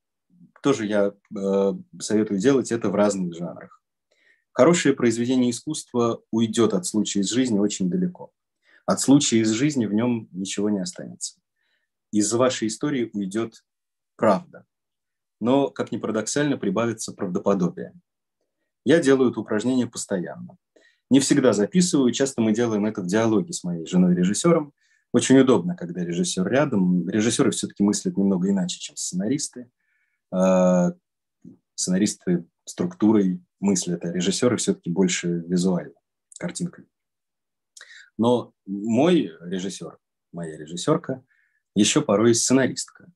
тоже я э, советую делать это в разных жанрах. Хорошее произведение искусства уйдет от случая из жизни очень далеко. От случая из жизни в нем ничего не останется из вашей истории уйдет правда. Но, как ни парадоксально, прибавится правдоподобие. Я делаю это упражнение постоянно. Не всегда записываю, часто мы делаем это в диалоге с моей женой-режиссером. Очень удобно, когда режиссер рядом. Режиссеры все-таки мыслят немного иначе, чем сценаристы. А, сценаристы структурой мыслят, а режиссеры все-таки больше визуально, картинкой. Но мой режиссер, моя режиссерка, еще порой сценаристка.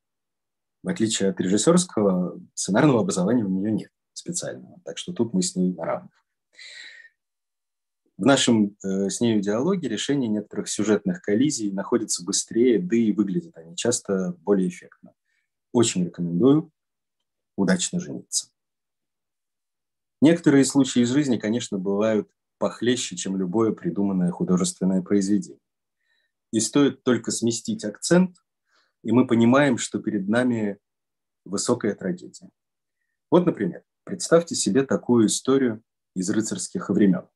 В отличие от режиссерского, сценарного образования у нее нет специального, так что тут мы с ней на равных. В нашем э, с нею диалоге решение некоторых сюжетных коллизий находится быстрее, да и выглядят они часто более эффектно. Очень рекомендую удачно жениться. Некоторые случаи из жизни, конечно, бывают похлеще, чем любое придуманное художественное произведение. И стоит только сместить акцент, и мы понимаем, что перед нами высокая трагедия. Вот, например, представьте себе такую историю из рыцарских времен.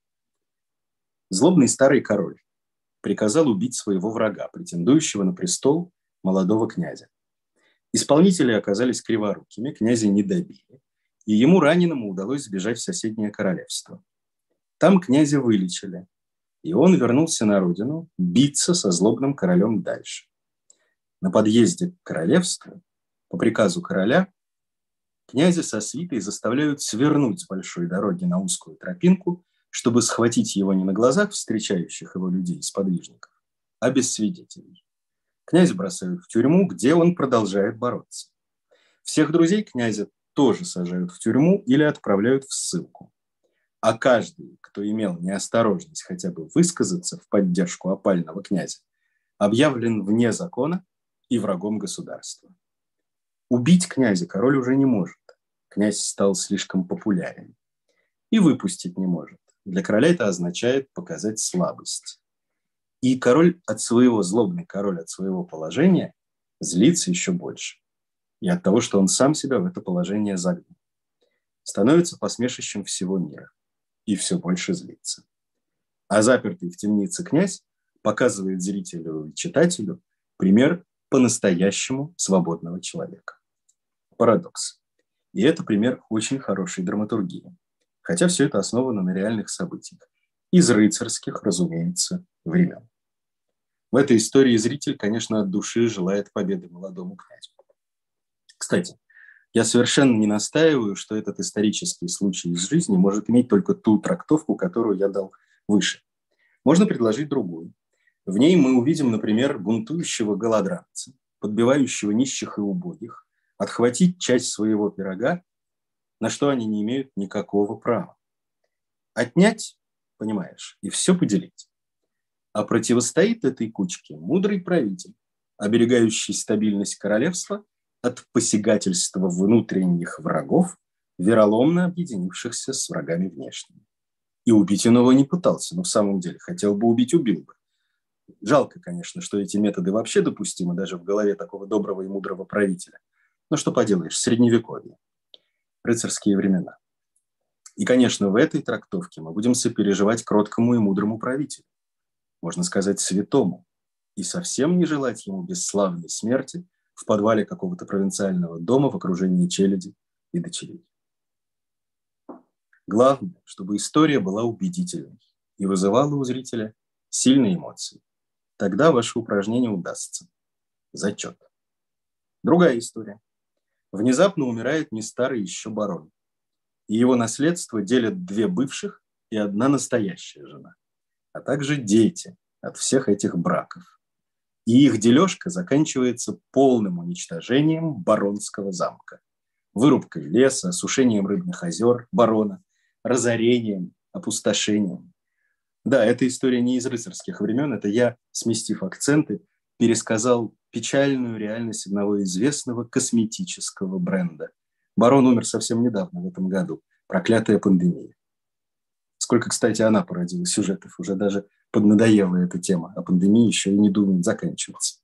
Злобный старый король приказал убить своего врага, претендующего на престол молодого князя. Исполнители оказались криворукими, князя не добили, и ему раненому удалось сбежать в соседнее королевство. Там князя вылечили, и он вернулся на родину биться со злобным королем дальше на подъезде к королевству по приказу короля князя со свитой заставляют свернуть с большой дороги на узкую тропинку, чтобы схватить его не на глазах встречающих его людей, сподвижников, а без свидетелей. Князя бросают в тюрьму, где он продолжает бороться. Всех друзей князя тоже сажают в тюрьму или отправляют в ссылку. А каждый, кто имел неосторожность хотя бы высказаться в поддержку опального князя, объявлен вне закона и врагом государства. Убить князя король уже не может. Князь стал слишком популярен. И выпустить не может. Для короля это означает показать слабость. И король от своего, злобный король от своего положения злится еще больше. И от того, что он сам себя в это положение загнал. Становится посмешищем всего мира. И все больше злится. А запертый в темнице князь показывает зрителю и читателю пример по-настоящему свободного человека. Парадокс. И это пример очень хорошей драматургии. Хотя все это основано на реальных событиях. Из рыцарских, разумеется, времен. В этой истории зритель, конечно, от души желает победы молодому князю. Кстати, я совершенно не настаиваю, что этот исторический случай из жизни может иметь только ту трактовку, которую я дал выше. Можно предложить другую. В ней мы увидим, например, бунтующего голодранца, подбивающего нищих и убогих, отхватить часть своего пирога, на что они не имеют никакого права. Отнять, понимаешь, и все поделить. А противостоит этой кучке мудрый правитель, оберегающий стабильность королевства от посягательства внутренних врагов, вероломно объединившихся с врагами внешними. И убить иного не пытался, но в самом деле хотел бы убить, убил бы. Жалко, конечно, что эти методы вообще допустимы даже в голове такого доброго и мудрого правителя. Но что поделаешь, средневековье, рыцарские времена. И, конечно, в этой трактовке мы будем сопереживать кроткому и мудрому правителю, можно сказать, святому, и совсем не желать ему бесславной смерти в подвале какого-то провинциального дома в окружении челяди и дочерей. Главное, чтобы история была убедительной и вызывала у зрителя сильные эмоции. Тогда ваше упражнение удастся. Зачет. Другая история. Внезапно умирает не старый еще барон. И его наследство делят две бывших и одна настоящая жена, а также дети от всех этих браков. И их дележка заканчивается полным уничтожением баронского замка. Вырубкой леса, осушением рыбных озер барона, разорением, опустошением. Да, эта история не из рыцарских времен, это я, сместив акценты, пересказал печальную реальность одного известного косметического бренда. Барон умер совсем недавно, в этом году. Проклятая пандемия. Сколько, кстати, она породила сюжетов. Уже даже поднадоела эта тема. А пандемия еще и не думает заканчиваться.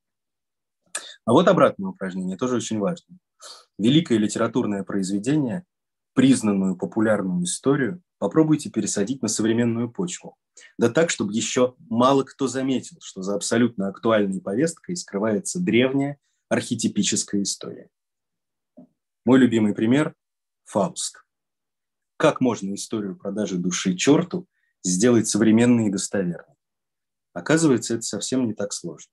А вот обратное упражнение, тоже очень важно. Великое литературное произведение, признанную популярную историю, попробуйте пересадить на современную почву. Да так, чтобы еще мало кто заметил, что за абсолютно актуальной повесткой скрывается древняя архетипическая история. Мой любимый пример – Фауст. Как можно историю продажи души черту сделать современной и достоверной? Оказывается, это совсем не так сложно.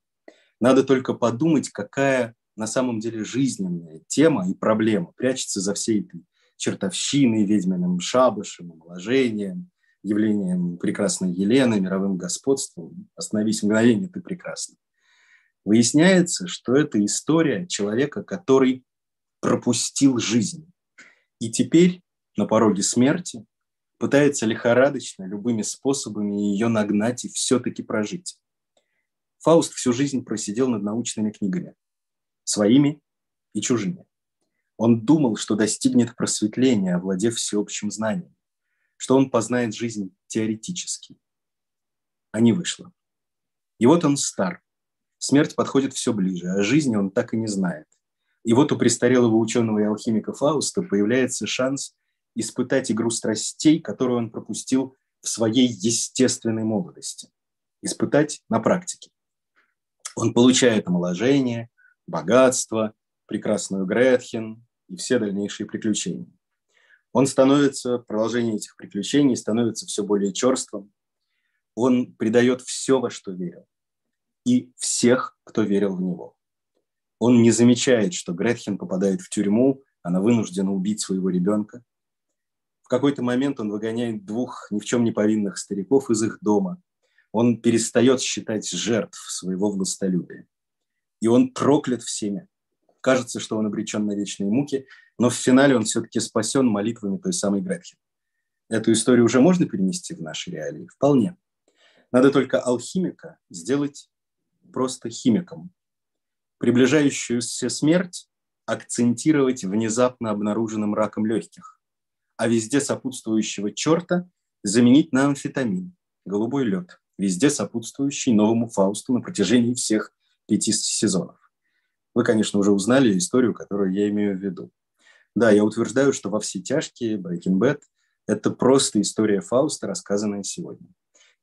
Надо только подумать, какая на самом деле жизненная тема и проблема прячется за всей этой чертовщиной, ведьминым шабашем, омоложением, явлением прекрасной Елены, мировым господством. Остановись мгновение, ты прекрасна. Выясняется, что это история человека, который пропустил жизнь. И теперь на пороге смерти пытается лихорадочно любыми способами ее нагнать и все-таки прожить. Фауст всю жизнь просидел над научными книгами, своими и чужими. Он думал, что достигнет просветления, овладев всеобщим знанием, что он познает жизнь теоретически. А не вышло. И вот он стар. Смерть подходит все ближе, а жизни он так и не знает. И вот у престарелого ученого и алхимика Фауста появляется шанс испытать игру страстей, которую он пропустил в своей естественной молодости. Испытать на практике. Он получает омоложение, богатство, прекрасную Гретхен и все дальнейшие приключения. Он становится, продолжение этих приключений становится все более черствым. Он предает все, во что верил. И всех, кто верил в него. Он не замечает, что Гретхен попадает в тюрьму, она вынуждена убить своего ребенка. В какой-то момент он выгоняет двух ни в чем не повинных стариков из их дома. Он перестает считать жертв своего властолюбия. И он проклят всеми. Кажется, что он обречен на вечные муки, но в финале он все-таки спасен молитвами той самой Гретхен. Эту историю уже можно перенести в наши реалии? Вполне. Надо только алхимика сделать просто химиком. Приближающуюся смерть акцентировать внезапно обнаруженным раком легких, а везде сопутствующего черта заменить на амфетамин, голубой лед, везде сопутствующий новому Фаусту на протяжении всех пяти сезонов. Вы, конечно, уже узнали историю, которую я имею в виду. Да, я утверждаю, что во все тяжкие Breaking Bad – это просто история Фауста, рассказанная сегодня.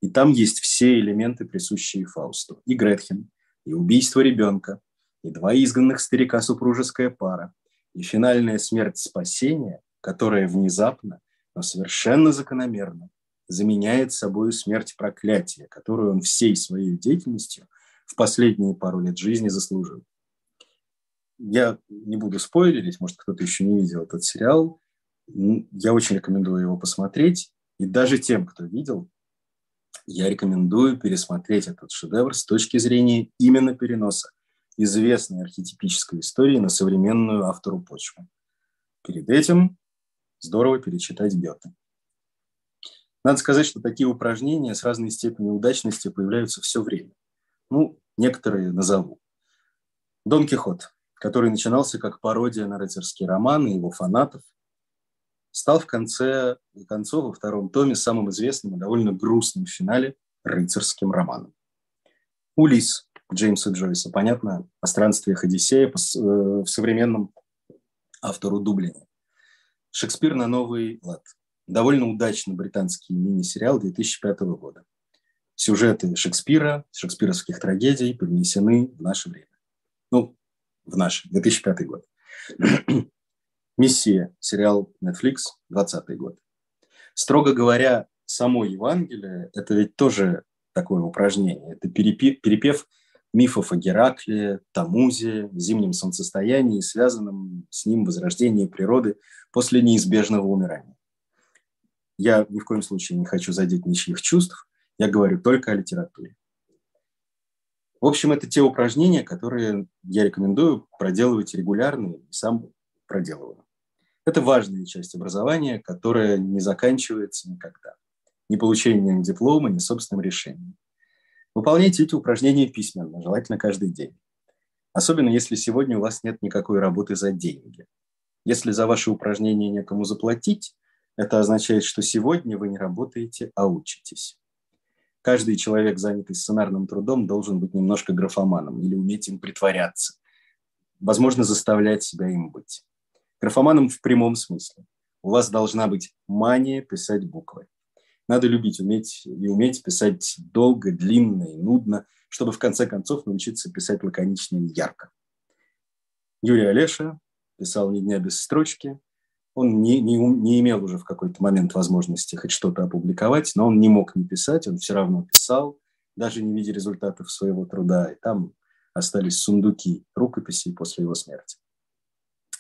И там есть все элементы, присущие Фаусту. И Гретхен, и убийство ребенка, и два изгнанных старика супружеская пара, и финальная смерть спасения, которая внезапно, но совершенно закономерно заменяет собой смерть проклятия, которую он всей своей деятельностью в последние пару лет жизни заслужил. Я не буду спойлерить, может, кто-то еще не видел этот сериал. Я очень рекомендую его посмотреть. И даже тем, кто видел, я рекомендую пересмотреть этот шедевр с точки зрения именно переноса известной архетипической истории на современную автору почву. Перед этим здорово перечитать Гёте. Надо сказать, что такие упражнения с разной степенью удачности появляются все время. Ну, некоторые назову. Дон Кихот, который начинался как пародия на рыцарский роман и его фанатов, стал в конце концов во втором томе самым известным и довольно грустным в финале рыцарским романом. Улис Джеймса Джойса, понятно, о странствиях Одиссея э, в современном автору Дублине. Шекспир на новый лад. Довольно удачный британский мини-сериал 2005 года. Сюжеты Шекспира, шекспировских трагедий перенесены в наше время. Ну, в наш, 2005 год. «Мессия», сериал Netflix, 20 год. Строго говоря, само Евангелие – это ведь тоже такое упражнение. Это перепев мифов о Геракле, Тамузе, зимнем солнцестоянии, связанном с ним возрождении природы после неизбежного умирания. Я ни в коем случае не хочу задеть ничьих чувств, я говорю только о литературе. В общем, это те упражнения, которые я рекомендую проделывать регулярно и сам проделываю. Это важная часть образования, которая не заканчивается никогда. Ни получением диплома, ни собственным решением. Выполняйте эти упражнения письменно, желательно каждый день. Особенно если сегодня у вас нет никакой работы за деньги. Если за ваши упражнения некому заплатить, это означает, что сегодня вы не работаете, а учитесь. Каждый человек, занятый сценарным трудом, должен быть немножко графоманом или уметь им притворяться. Возможно, заставлять себя им быть. Графоманом в прямом смысле. У вас должна быть мания писать буквы. Надо любить, уметь и уметь писать долго, длинно и нудно, чтобы в конце концов научиться писать лаконично и ярко. Юрий Олеша писал «Ни дня без строчки». Он не, не, не имел уже в какой-то момент возможности хоть что-то опубликовать, но он не мог не писать, он все равно писал, даже не видя результатов своего труда. И там остались сундуки рукописей после его смерти.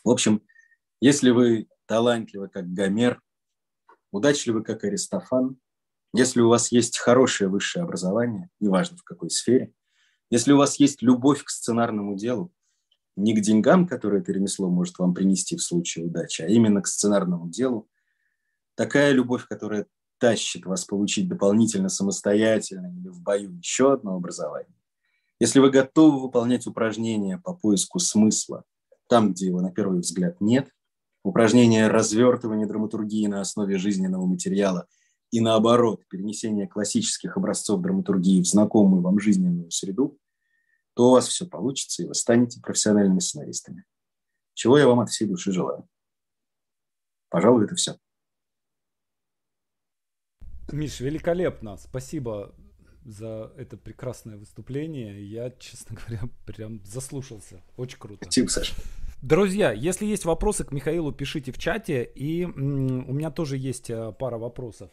В общем, если вы талантливы, как Гомер, удачливы, как Аристофан, если у вас есть хорошее высшее образование, неважно в какой сфере, если у вас есть любовь к сценарному делу, не к деньгам, которые это ремесло может вам принести в случае удачи, а именно к сценарному делу, такая любовь, которая тащит вас получить дополнительно самостоятельно или в бою еще одно образование. Если вы готовы выполнять упражнения по поиску смысла там, где его на первый взгляд нет, упражнение развертывания драматургии на основе жизненного материала и наоборот, перенесение классических образцов драматургии в знакомую вам жизненную среду, то у вас все получится, и вы станете профессиональными сценаристами. Чего я вам от всей души желаю. Пожалуй, это все. Миш, великолепно. Спасибо за это прекрасное выступление. Я, честно говоря, прям заслушался. Очень круто. Спасибо, Саша. Друзья, если есть вопросы к Михаилу, пишите в чате. И у меня тоже есть э, пара вопросов.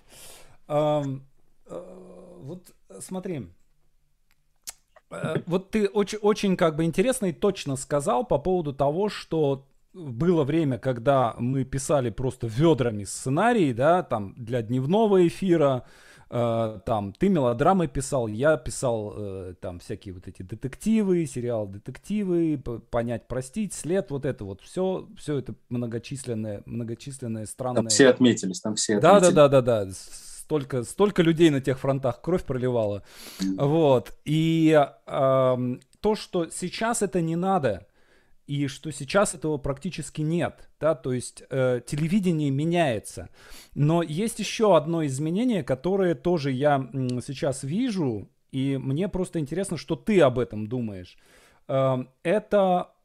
Э, вот смотри. Э, вот ты очень, очень как бы интересно и точно сказал по поводу того, что было время, когда мы писали просто ведрами сценарии, да, там для дневного эфира, э, там ты мелодрамы писал, я писал э, там всякие вот эти детективы, сериал детективы, понять, простить, след, вот это вот все, все это многочисленное, многочисленное странное. Там все отметились, там все. Да, да, да, да, да. Столько, столько людей на тех фронтах кровь проливала. Вот. И э, то, что сейчас это не надо, и что сейчас этого практически нет, да, то есть э, телевидение меняется. Но есть еще одно изменение, которое тоже я м, сейчас вижу, и мне просто интересно, что ты об этом думаешь. Э, это э,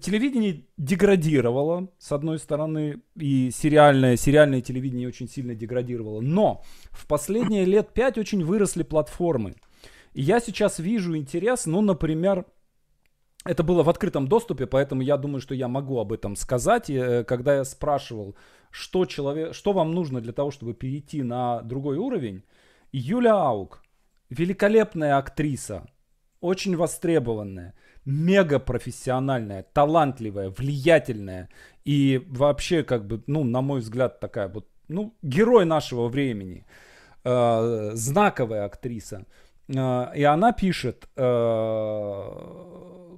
телевидение деградировало, с одной стороны, и сериальное, сериальное телевидение очень сильно деградировало, но в последние лет пять очень выросли платформы. И я сейчас вижу интерес, ну, например, это было в открытом доступе, поэтому я думаю, что я могу об этом сказать. И, э, когда я спрашивал, что, человек, что вам нужно для того, чтобы перейти на другой уровень, Юля Аук, великолепная актриса, очень востребованная, мега профессиональная, талантливая, влиятельная и вообще, как бы, ну, на мой взгляд, такая вот, ну, герой нашего времени, э, знаковая актриса. Э, и она пишет, э,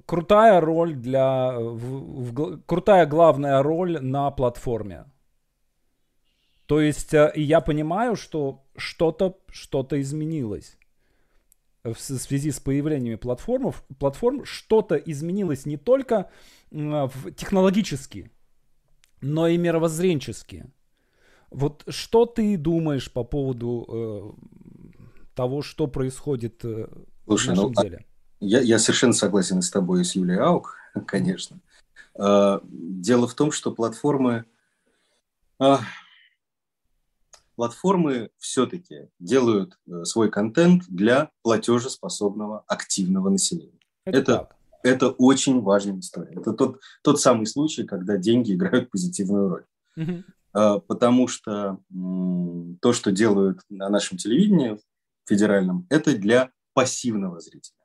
крутая роль для... В, в, крутая главная роль на платформе. То есть э, я понимаю, что что-то что изменилось в связи с появлением платформ, платформ что-то изменилось не только в, технологически, но и мировоззренчески. Вот что ты думаешь по поводу э, того, что происходит э, Слушай, в нашем ну, деле? Я, я совершенно согласен с тобой, с Юлией Аук, конечно. А, дело в том, что платформы, а, платформы все-таки делают э, свой контент для платежеспособного активного населения. Это, это, это очень важная история. Это тот, тот самый случай, когда деньги играют позитивную роль. Угу. Потому что то, что делают на нашем телевидении федеральном, это для пассивного зрителя.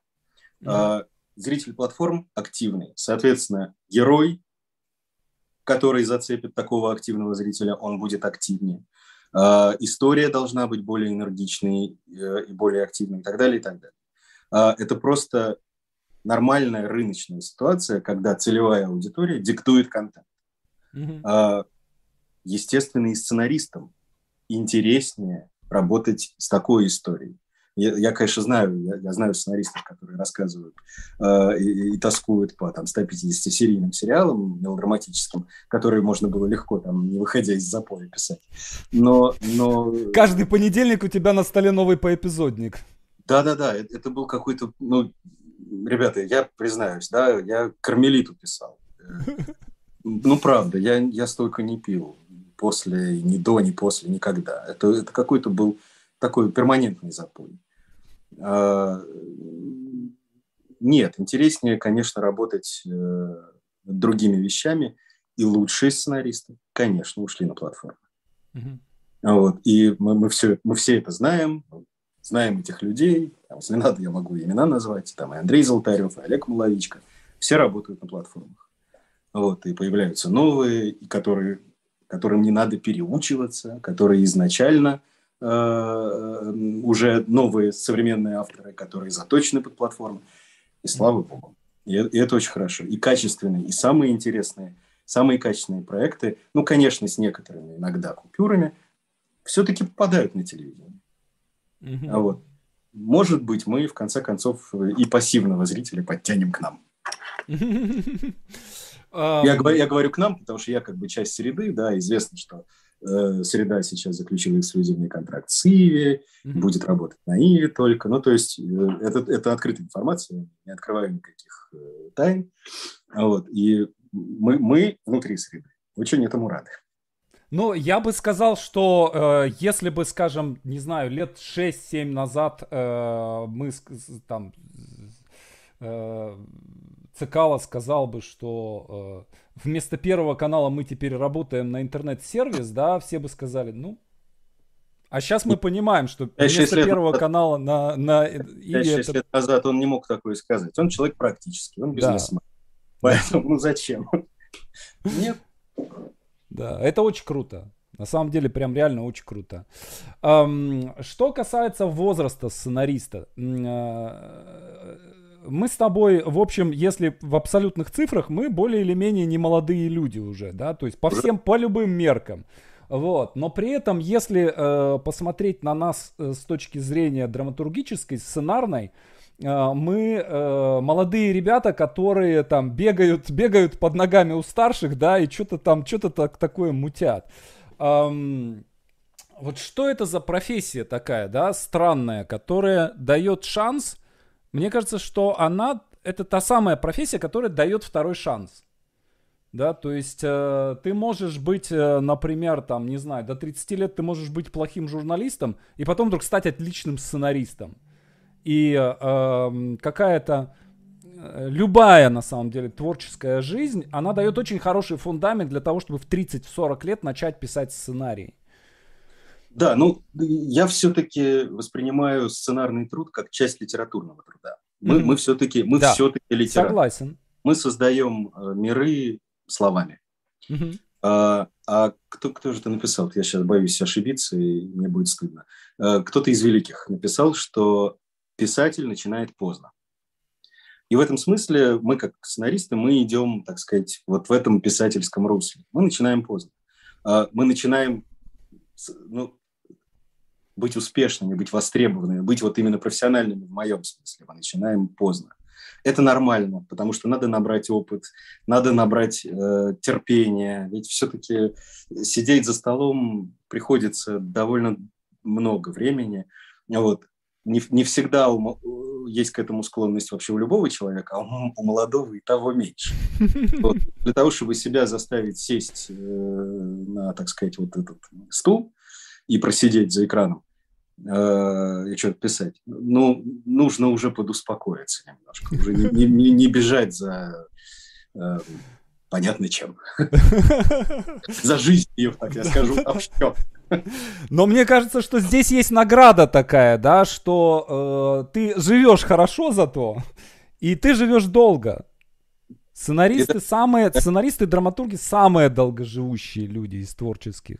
Mm-hmm. Зритель платформ активный. Соответственно, герой, который зацепит такого активного зрителя, он будет активнее. А, история должна быть более энергичной э, и более активной и так далее, и так далее. А, это просто нормальная рыночная ситуация, когда целевая аудитория диктует контент. Mm-hmm. Естественно, и сценаристам интереснее работать с такой историей. Я, я конечно, знаю, я, я знаю сценаристов, которые рассказывают э, и, и тоскуют по там, 150-серийным сериалам мелодраматическим, которые можно было легко, там, не выходя из запоя, писать. Но, но... Каждый понедельник у тебя на столе новый поэпизодник. Да-да-да, это, это был какой-то... Ну, ребята, я признаюсь, да, я кармелиту писал. Ну, правда, я, я столько не пил после, ни до, ни после, никогда. Это, это какой-то был такой перманентный запой. А, нет, интереснее, конечно, работать э, над другими вещами, и лучшие сценаристы, конечно, ушли на платформу. Угу. Вот, и мы, мы, все, мы все это знаем, знаем этих людей, там, если надо, я могу имена назвать, там и Андрей Золотарев, и Олег Муловичко, все работают на платформах. Вот, и появляются новые, и которые, которым не надо переучиваться, которые изначально – уже новые современные авторы, которые заточены под платформы. И слава богу. И, и это очень хорошо. И качественные, и самые интересные, самые качественные проекты, ну, конечно, с некоторыми иногда купюрами, все-таки попадают на телевидение. Mm-hmm. А вот, может быть, мы в конце концов и пассивного зрителя подтянем к нам. Я, говорю, я говорю к нам, потому что я как бы часть среды, да, известно, что Э, среда сейчас заключила эксклюзивный контракт с Иви, mm-hmm. будет работать на Иви только. Ну, то есть э, это, это открытая информация, не открываю никаких э, тайн. Вот. И мы, мы внутри среды очень этому рады. Ну, я бы сказал, что э, если бы, скажем, не знаю, лет 6-7 назад э, мы там э, Цикало сказал бы, что э, вместо первого канала мы теперь работаем на интернет-сервис, да, все бы сказали, ну, а сейчас мы понимаем, что вместо первого назад, канала на... на 5-6 это... лет назад он не мог такое сказать. Он человек практический, он бизнесмен. Да. Поэтому, ну зачем? Нет. Да, это очень круто. На самом деле, прям реально очень круто. Что касается возраста сценариста, э, мы с тобой, в общем, если в абсолютных цифрах, мы более или менее не молодые люди уже, да, то есть по всем, по любым меркам. Вот. Но при этом, если э, посмотреть на нас э, с точки зрения драматургической, сценарной, э, мы э, молодые ребята, которые там бегают, бегают под ногами у старших, да, и что-то там, что-то так, такое мутят. Эм, вот что это за профессия такая, да, странная, которая дает шанс? Мне кажется, что она это та самая профессия, которая дает второй шанс. Да, то есть э, ты можешь быть, э, например, там, не знаю, до 30 лет ты можешь быть плохим журналистом, и потом вдруг стать отличным сценаристом. И э, эм, какая-то э, любая, на самом деле, творческая жизнь, она дает очень хороший фундамент для того, чтобы в 30-40 лет начать писать сценарий. Да, ну, я все-таки воспринимаю сценарный труд как часть литературного труда. Мы, mm-hmm. мы все-таки, мы да, все-таки литераторы. Согласен. Мы создаем э, миры словами. Mm-hmm. А, а кто, кто же это написал? Я сейчас боюсь ошибиться, и мне будет стыдно. А, кто-то из великих написал, что писатель начинает поздно. И в этом смысле мы, как сценаристы, мы идем, так сказать, вот в этом писательском русле. Мы начинаем поздно. А, мы начинаем, ну, быть успешными, быть востребованными, быть вот именно профессиональными в моем смысле. Мы начинаем поздно. Это нормально, потому что надо набрать опыт, надо набрать э, терпение. Ведь все-таки сидеть за столом приходится довольно много времени. Вот. Не, не всегда у, есть к этому склонность вообще у любого человека, а у, у молодого и того меньше. Вот. Для того, чтобы себя заставить сесть э, на, так сказать, вот этот стул, и просидеть за экраном э, и что-то писать, ну, нужно уже подуспокоиться немножко, уже не, не, не бежать за э, понятно чем. За жизнью, так я скажу, общо. Но мне кажется, что здесь есть награда такая, да, что э, ты живешь хорошо зато, и ты живешь долго. Сценаристы Это... самые, сценаристы, драматурги самые долгоживущие люди из творческих.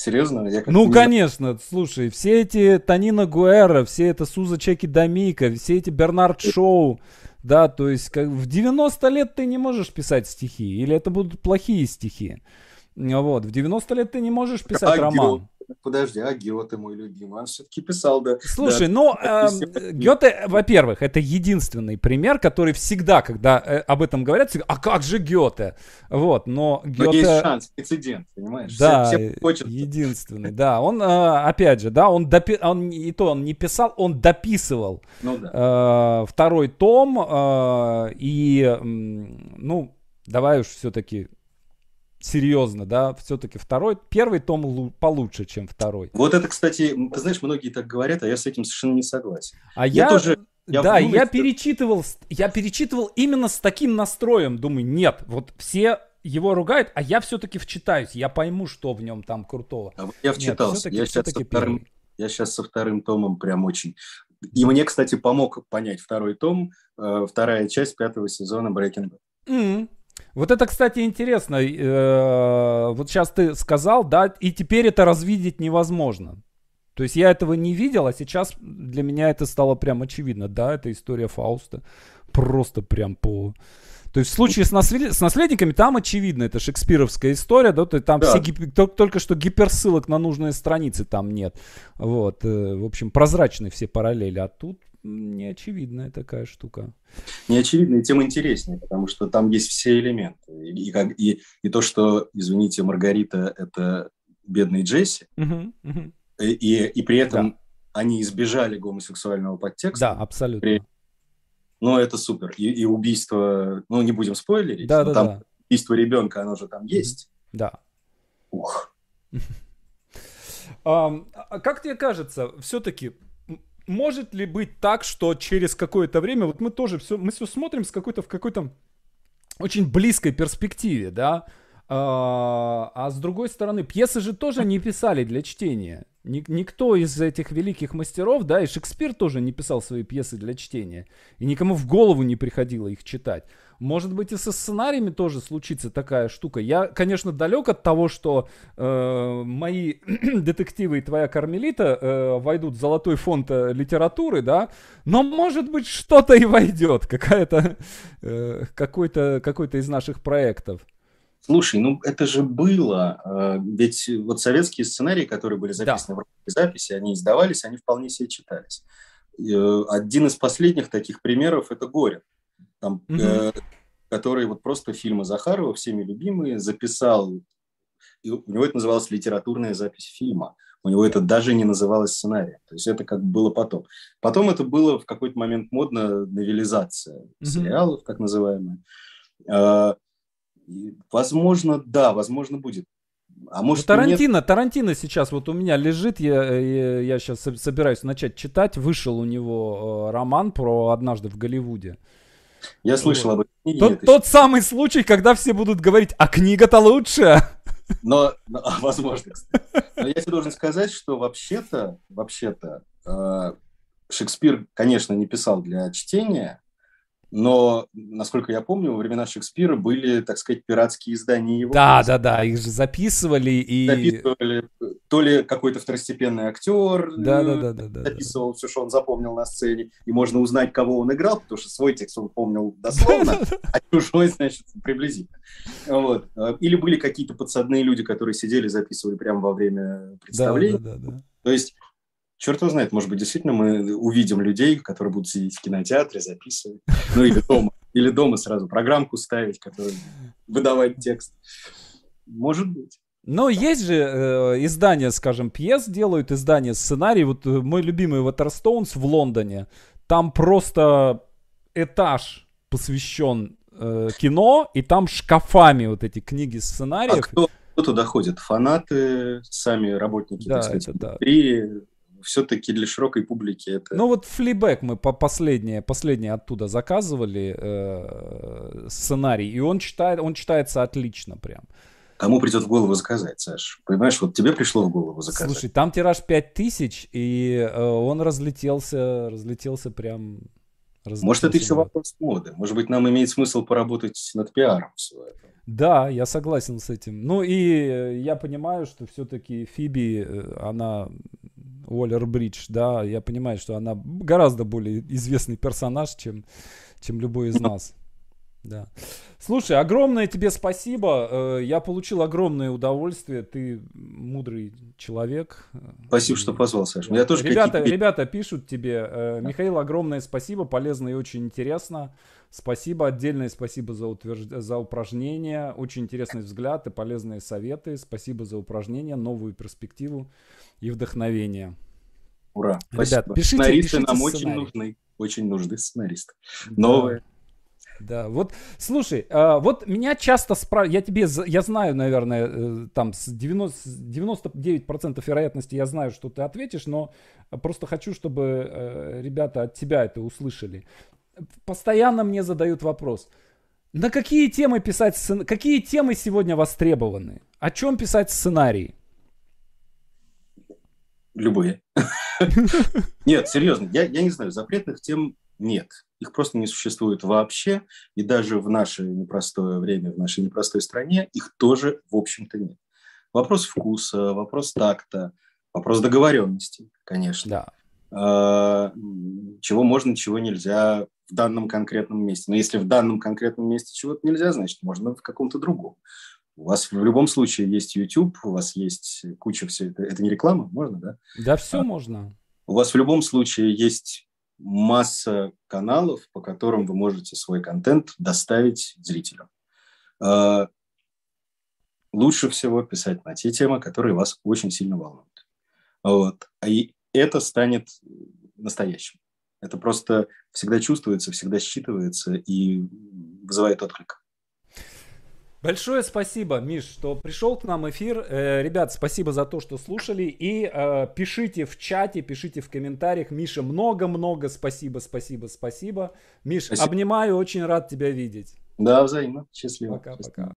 Серьезно? Я ну, не... конечно, слушай, все эти Танина Гуэра, все это Суза Чеки Домика, все эти Бернард Шоу, да, то есть как, в 90 лет ты не можешь писать стихи, или это будут плохие стихи. Вот, в 90 лет ты не можешь писать а роман. Подожди, а Гёте мой любимый, он все-таки писал, да. Слушай, да, ну, э, Гёте, во-первых, это единственный пример, который всегда, когда э, об этом говорят, всегда, а как же Гёте? Вот, но Гёте... Но есть шанс, прецедент, понимаешь? Да, все, все единственный, да. Он, э, опять же, да, он, допи... он и то он не писал, он дописывал ну, да. э, второй том, э, и, ну, давай уж все-таки серьезно, да, все-таки второй, первый том получше, чем второй. Вот это, кстати, ты знаешь, многие так говорят, а я с этим совершенно не согласен. А я, я тоже... Я да, я перечитывал, я перечитывал именно с таким настроем, думаю, нет, вот все его ругают, а я все-таки вчитаюсь, я пойму, что в нем там крутого. А я вчитался, я, сейчас со вторым, я сейчас со вторым томом прям очень... И мне, кстати, помог понять второй том, э, вторая часть пятого сезона Breaking Bad. Mm-hmm. Вот это, кстати, интересно. Э, вот сейчас ты сказал, да, и теперь это развидеть невозможно. То есть я этого не видел, а сейчас для меня это стало прям очевидно. Да, это история Фауста. Просто прям по... То есть в случае с, наслед... с наследниками там очевидно, это шекспировская история, да, то есть там да. все гип... только что гиперссылок на нужные страницы там нет. Вот, э, в общем, прозрачные все параллели, а тут неочевидная такая штука. Неочевидно, и тем интереснее, потому что там есть все элементы. И, как, и, и то, что, извините, Маргарита – это бедный Джесси, угу, угу. И, и, и при этом да. они избежали гомосексуального подтекста. Да, абсолютно. При... Ну, это супер. И, и убийство, ну, не будем спойлерить, да, да, там да. убийство ребенка, оно же там есть. Да. Ух. А как тебе кажется, все-таки может ли быть так, что через какое-то время, вот мы тоже все, мы все смотрим с какой-то в какой-то очень близкой перспективе, да, а, а с другой стороны, пьесы же тоже не писали для чтения. Ник- никто из этих великих мастеров, да, и Шекспир тоже не писал свои пьесы для чтения. И никому в голову не приходило их читать. Может быть, и со сценариями тоже случится такая штука. Я, конечно, далек от того, что э, мои детективы и твоя кармелита э, войдут в золотой фонд э, литературы, да, но, может быть, что-то и войдет, какая-то, э, какой-то, какой-то из наших проектов. Слушай, ну это же было, э, ведь вот советские сценарии, которые были записаны да. в записи, они издавались, они вполне себе читались. Э, один из последних таких примеров – это «Горе», там, угу. э, который вот просто фильмы Захарова, всеми любимые, записал, и у него это называлось литературная запись фильма. У него это даже не называлось сценарием. То есть это как было потом. Потом это было в какой-то момент модно новелизация mm сериалов, так называемая. Э, возможно, да, возможно, будет. А может, ну, Тарантино, нет? Тарантино сейчас вот у меня лежит, я, я, я сейчас собираюсь начать читать. Вышел у него э, роман про однажды в Голливуде. Я слышал об этом. Тот, тот самый случай, когда все будут говорить, а книга-то лучше. Но, но возможно, Но я тебе должен сказать, что вообще-то, вообще-то, э, Шекспир, конечно, не писал для чтения, но, насколько я помню, во времена Шекспира были, так сказать, пиратские издания его. Да, да, да, их же записывали и... Записывали, то ли какой-то второстепенный актер да, да, да, да, да, записывал все, что он запомнил на сцене, и можно узнать, кого он играл, потому что свой текст он помнил дословно, а чужой, значит, приблизительно. Вот. Или были какие-то подсадные люди, которые сидели, записывали прямо во время представления. Да, да, да, да. То есть черт его знает, может быть, действительно мы увидим людей, которые будут сидеть в кинотеатре, записывать, ну или дома, или дома сразу программку ставить, которая выдавать текст. Может быть. Но есть же э, издания, скажем, пьес делают, издания сценарий. Вот э, мой любимый Waterstones в Лондоне, там просто этаж посвящен э, кино, и там шкафами вот эти книги сценариев. А кто, кто туда ходит? Фанаты, сами работники, да, так сказать, это, да все-таки для широкой публики это... Ну вот флибэк мы по последнее, последнее оттуда заказывали э, сценарий, и он, читает, он читается отлично прям. Кому придет в голову заказать, Саш? Понимаешь, вот тебе пришло в голову заказать. Слушай, там тираж 5000, и э, он разлетелся, разлетелся прям... Разлетелся Может, это еще вопрос моды. Может быть, нам имеет смысл поработать над пиаром своим. Да, я согласен с этим. Ну и э, я понимаю, что все-таки Фиби, э, она Уоллер Бридж, да, я понимаю, что она гораздо более известный персонаж, чем, чем любой из нас. Да. Слушай, огромное тебе спасибо. Э, я получил огромное удовольствие. Ты мудрый человек. Спасибо, что позвал, Саша. Я тоже ребята, ребята пишут тебе. Э, Михаил, огромное спасибо. Полезно и очень интересно. Спасибо, отдельное спасибо за, утвержд... за упражнения. Очень интересный взгляд и полезные советы. Спасибо за упражнения, новую перспективу и вдохновение. Ура! Ребят, Спасибо. пишите, Сценаристы пишите нам сценарий. очень нужны. Очень нужны сценаристы. Новые. Да, вот, слушай, а, вот меня часто спрашивают, я тебе, я знаю, наверное, э, там с 90, 99% вероятности я знаю, что ты ответишь, но просто хочу, чтобы э, ребята от тебя это услышали. Постоянно мне задают вопрос, на какие темы писать, сцен... какие темы сегодня востребованы? О чем писать сценарий? Любые. Нет, серьезно, я, я не знаю, запретных тем нет. Их просто не существует вообще, и даже в наше непростое время, в нашей непростой стране их тоже, в общем-то, нет. Вопрос вкуса, вопрос такта, вопрос договоренности, конечно. Да. А, чего можно, чего нельзя в данном конкретном месте. Но если в данном конкретном месте чего-то нельзя, значит, можно в каком-то другом. У вас в любом случае есть YouTube, у вас есть куча всего. Это, это не реклама, можно, да? Да, все а, можно. У вас в любом случае есть масса каналов, по которым вы можете свой контент доставить зрителям. А, лучше всего писать на те темы, которые вас очень сильно волнуют. Вот. И это станет настоящим. Это просто всегда чувствуется, всегда считывается и вызывает отклик. Большое спасибо, Миш, что пришел к нам эфир. Э, ребят, спасибо за то, что слушали. И э, пишите в чате, пишите в комментариях. Миша, много-много спасибо, спасибо, спасибо. Миш, спасибо. обнимаю, очень рад тебя видеть. Да, взаимно. Счастливо. Пока-пока.